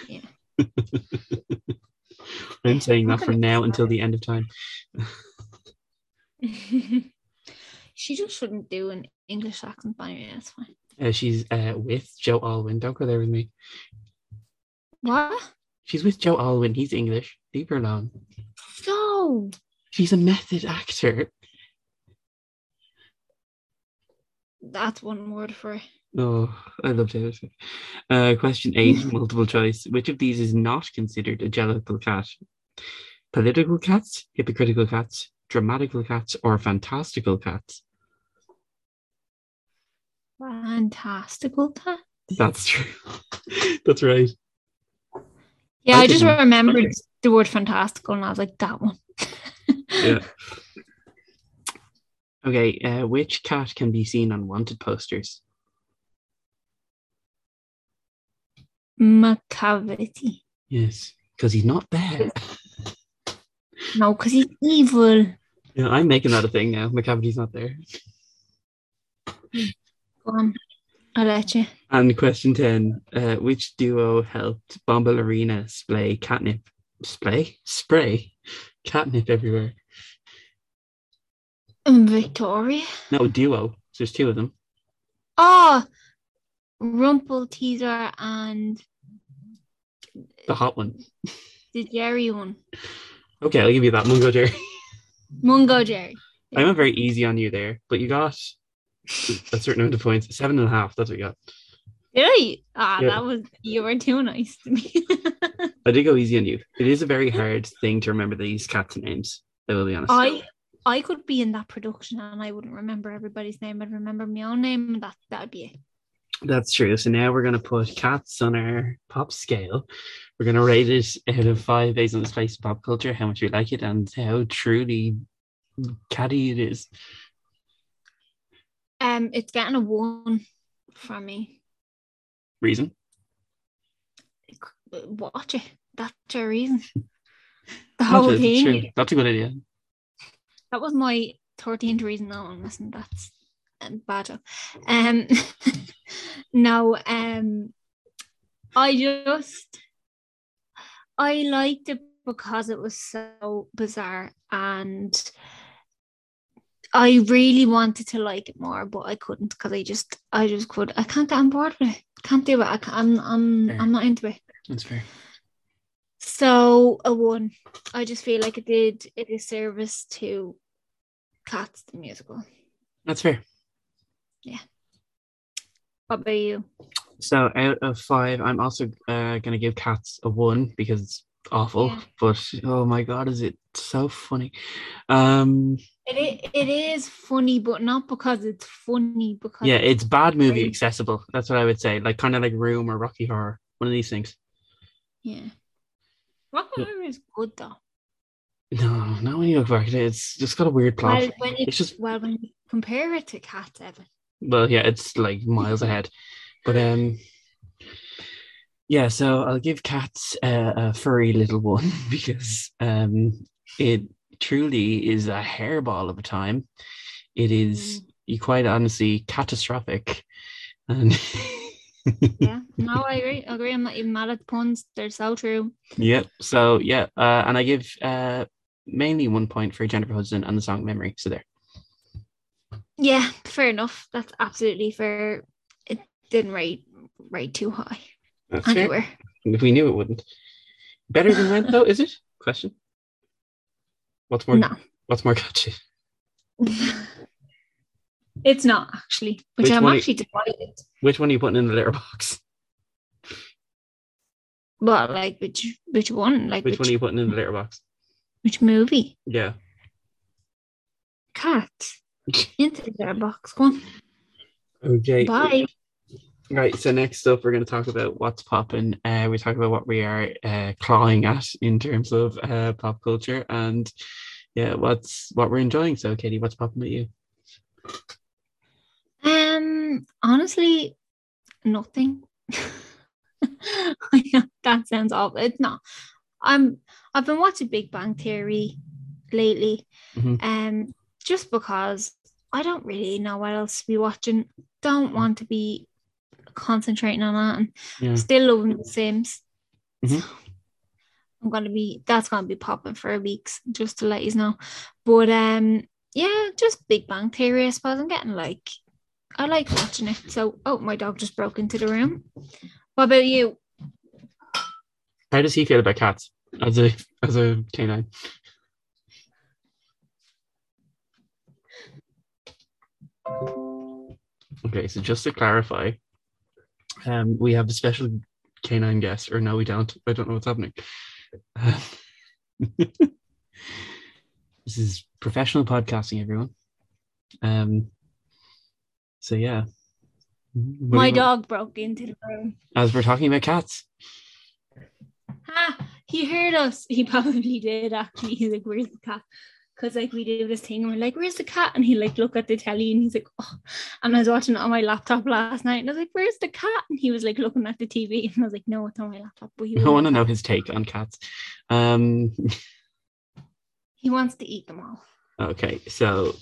Yeah. [LAUGHS] I'm saying that from now until the end of time. [LAUGHS] she just shouldn't do an English accent, but anyway, that's fine. Uh, she's uh, with Joe Alwyn. Don't go there with me. What? She's with Joe Alwyn. He's English. Leave her alone. No. She's a method actor. That's one word for it. Oh, I love Taylor Swift. Uh, question eight, [LAUGHS] multiple choice. Which of these is not considered a jellicle cat? Political cats, hypocritical cats, dramatical cats, or fantastical cats? Fantastical cat. That's true. [LAUGHS] That's right. Yeah, I I, just remembered the word fantastical and I was like, that one. Yeah. [LAUGHS] Okay, uh, which cat can be seen on wanted posters? Macavity. Yes, because he's not there. No, because he's evil. Yeah, I'm making that a thing now. Macavity's not there. Go on. I'll let you. And question 10 uh, Which duo helped Bombalurina splay catnip? Splay? Spray catnip everywhere. Victoria. No, duo. So there's two of them. Oh, Rumpleteazer and The hot one. the Jerry one. Okay, I'll give you that. Mungojerrie. Mungo Jerry. I went very easy on you there, but you got a certain amount of points. Seven and a half. That's what you got. Did I? Ah, Yeah. that was you were too nice to me. [LAUGHS] I did go easy on you. It is a very hard thing to remember these cats' names. I will be honest. I I could be in that production and I wouldn't remember everybody's name. I'd remember my own name and that that'd be it. That's true. So now we're going to put cats on our pop scale. We're going to rate it out of five based on its place in pop culture, how much we like it, and how truly catty it is. Um, it's getting a one from me. Reason? Watch it. That's your reason. [LAUGHS] The whole thing. true. That's a good idea. That was my 13th reason. No, listen, that's um, bad. Um, [LAUGHS] no, um, I just I liked it because it was so bizarre and I really wanted to like it more, but I couldn't because I just I just could I can't get on board with it. Can't do it. I can't, I'm I'm. I'm not into it. That's fair. So a one. I just feel like it did a disservice to Cats the musical. That's fair. Yeah. What about you? So out of five, I'm also uh, gonna give Cats a one because it's awful. Yeah. But oh my god, is it so funny? Um, It it is funny, but not because it's funny. Because yeah, it's bad movie accessible. That's what I would say. Like kind of like Room or Rocky Horror, one of these things. yeah. Rocky Yeah. Is good though. No, not when you look back at it. It's just got a weird plot. Well, when you It's just well when you compare it to Cats, Evan. well, yeah, it's like miles ahead. But um, yeah. So I'll give Cats a, a furry little one [LAUGHS] because um, it truly is a hairball of a time. It is you quite honestly catastrophic, and [LAUGHS] Yeah, [LAUGHS] no, I agree. I agree. I'm not even mad at the puns. They're so true. Yep. So yeah, uh, and I give uh mainly one point for Jennifer Hudson and the song "Memory." So there. Yeah, fair enough. That's absolutely fair. It didn't rate rate too high That's anywhere. If we knew it wouldn't. Better than Rent though, is it? Question. What's more? No. What's more catchy? [LAUGHS] it's not actually, which, Which I'm one actually delighted. Which one are you putting in the litter box? But like which which one? Like Which, which one are you putting in the litter box? which movie? Yeah. Cat [LAUGHS] into their box. Go on. Okay. Bye. Right. So next up, we're going to talk about what's popping. Uh, we talk about what we are uh, clawing at in terms of uh, pop culture, and yeah, what's what we're enjoying. So, Katie, what's popping with you? Um, honestly, nothing. [LAUGHS] I know that sounds awful. It's not. I'm. I've been watching Big Bang Theory lately, Mhm. um, just because I don't really know what else to be watching. Don't want to be concentrating on that, and Yeah. still loving The Sims. Mhm. So [SIGHS] I'm gonna be. That's gonna be popping for weeks, just to let you know. But um, yeah, just Big Bang Theory. I suppose I'm getting like I like watching it. So, oh, my dog just broke into the room. What about you? How does he feel about cats as a as a canine? Okay, so just to clarify, um, we have a special canine guest, or no, we don't. I don't know what's happening. Uh, [LAUGHS] this is professional podcasting, everyone. Um, so yeah, What my dog broke into the room. As we're talking about cats, Ah, he heard us. He [LAUGHS] probably did actually. He's like, "Where's the cat?" Because like we do this thing, and we're like, "Where's the cat?" And he like look at the telly, and he's like, "Oh." And I was watching it on my laptop last night, and I was like, "Where's the cat?" And he was like looking at the TV, [LAUGHS] and I was like, "No, it's on my laptop." But he I want to know his take on cats. Um, he wants to eat them all. [LAUGHS] Okay, so,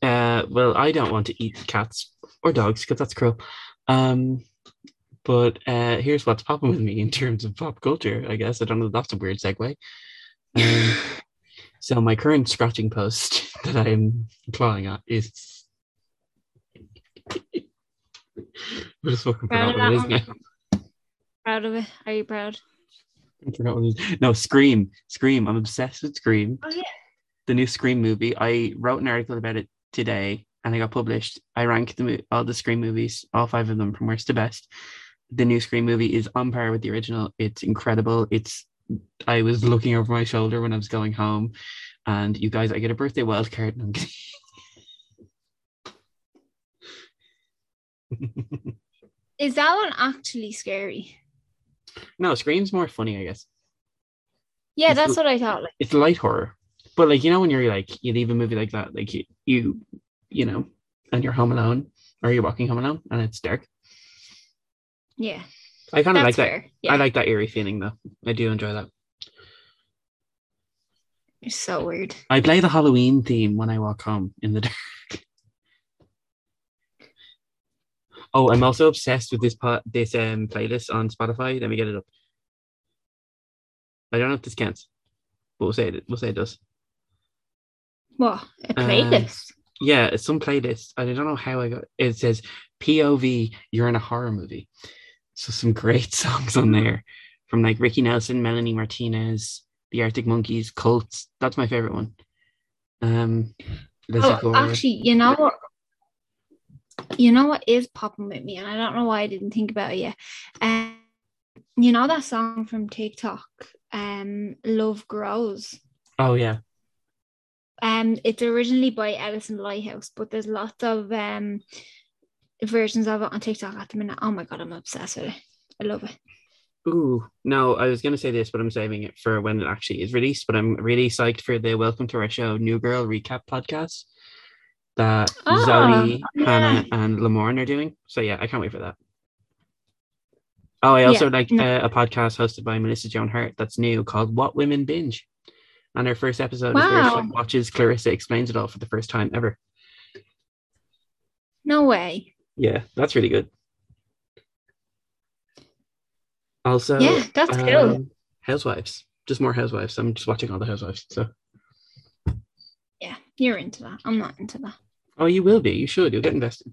uh, well, I don't want to eat cats or dogs because that's cruel. Um, but uh, here's what's popping with me in terms of pop culture. I guess I don't know. That's a weird segue. Um, [LAUGHS] so my current scratching post [LAUGHS] that I'm clawing at is. [LAUGHS] I just fucking Proud forgot of what it is now. Proud of it? Are you proud? I forgot what it is. No, Scream. Scream. I'm obsessed with Scream. Oh yeah. the new Scream movie. I wrote an article about it today, and it got published. I ranked the, mo- all the Scream movies, all five of them, from worst to best. The new Scream movie is on par with the original. It's incredible. It's. I was looking over my shoulder when I was going home, and you guys, I get a birthday wild card. And I'm getting... [LAUGHS] Is that one actually scary? no, Scream's more funny, I guess. Yeah, It's that's l- what I thought. Like, It's light horror, but like you know when you're like you leave a movie like that, like you you you know, and you're home alone or you're walking home alone and it's dark. yeah, I kind of like that's that. Yeah, I like that eerie feeling though. I do enjoy that. it's so weird. I play the Halloween theme when I walk home in the [LAUGHS] dark. Oh, I'm also obsessed with this po- this um playlist on Spotify. Let me get it up. I don't know if this counts, but we'll say it. We'll say it does. What a Um, playlist? Yeah, it's some playlist. I don't know how I got it says POV, you're in a horror movie. So some great [LAUGHS] songs on there from like Ricky Nelson, Melanie Martinez, the Arctic Monkeys, Cults. That's my favorite one. Um Lizzie Oh, Gore. actually, you know what? You know what is popping with me, and I don't know why I didn't think about it yet. Um, you know that song from TikTok, um, "Love Grows." Oh yeah. Um, it's originally by Edison Lighthouse, but there's lots of um versions of it on TikTok at the minute. Oh my god, I'm obsessed with it. I love it. Ooh, no, I was gonna say this, but I'm saving it for when it actually is released. But I'm really psyched for the Welcome to Our Show New Girl recap podcast that Oh, Zooey, yeah. Hannah, and Lamorne are doing. So yeah, I can't wait for that. Oh, I also Yeah, like no. uh, a podcast hosted by Melissa Joan Hart that's new called What Women Binge. And her first episode is where she watches Clarissa explains it all for the first time ever. No way. Yeah, that's really good. Also, Yeah, that's cool. um, Housewives, just more Housewives. I'm just watching all the Housewives. So, Yeah, you're into that. I'm not into that. oh, you will be. You should. You'll get invested.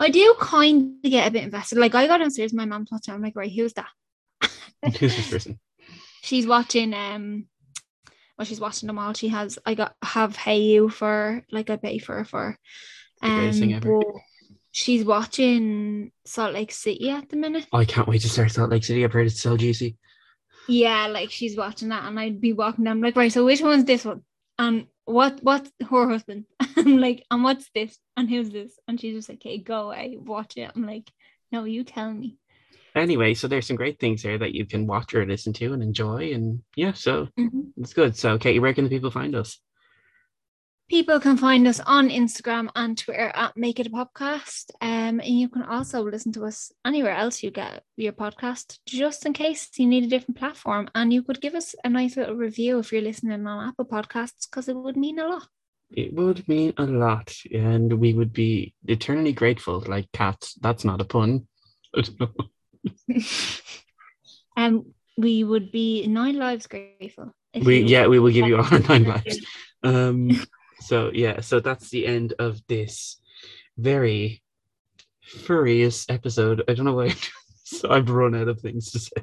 I do kind of get a bit invested. Like I got downstairs, my mom's watching. I'm like, right, who's that? [LAUGHS] Who's this person? She's watching um well she's watching them all. She has i got have Hayu for like i pay for her for. Um she's watching salt lake city at the minute. Oh, I can't wait to start Salt Lake City. I've heard it's so juicy. yeah like she's watching that and i'd be walking down like right so which one's this one? And what what's her husband? [LAUGHS] I'm like and what's this? And who's this? And she's just like okay go away watch it. I'm like no you tell me Anyway, so there's some great things there that you can watch or listen to and enjoy. And yeah, so Mhm. it's good. So, Katie, where can the people find us? People can find us on Instagram and Twitter at Make It a Podcast. Um, and you can also listen to us anywhere else you get your podcast, just in case you need a different platform. And you could give us a nice little review if you're listening on Apple Podcasts, because it would mean a lot. It would mean a lot, and we would be eternally grateful, like cats. That's not a pun. [LAUGHS] [LAUGHS] Um, we would be nine lives grateful. We yeah, we will give you [LAUGHS] our nine lives. Um, so yeah, so that's the end of this very furious episode. I don't know why [LAUGHS] so I've run out of things to say.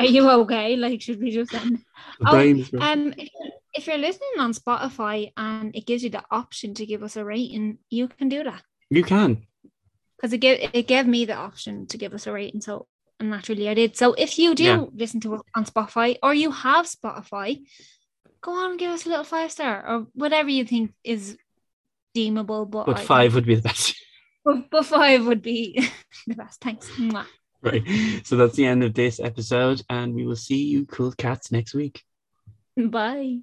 Are you okay? Like, should we just end? Oh, brain is broken. Um, if, if you're listening on Spotify and it gives you the option to give us a rating, you can do that. you can. Because it gave it gave me the option to give us a rating. So and naturally I did. So if you do Yeah. listen to us on Spotify or you have Spotify, go on and give us a little five star or whatever you think is deemable. But, But I- five would be the best. [LAUGHS] but, but five would be [LAUGHS] the best. Thanks. Mwah. right. So that's the end of this episode, and we will see you cool cats next week. Bye.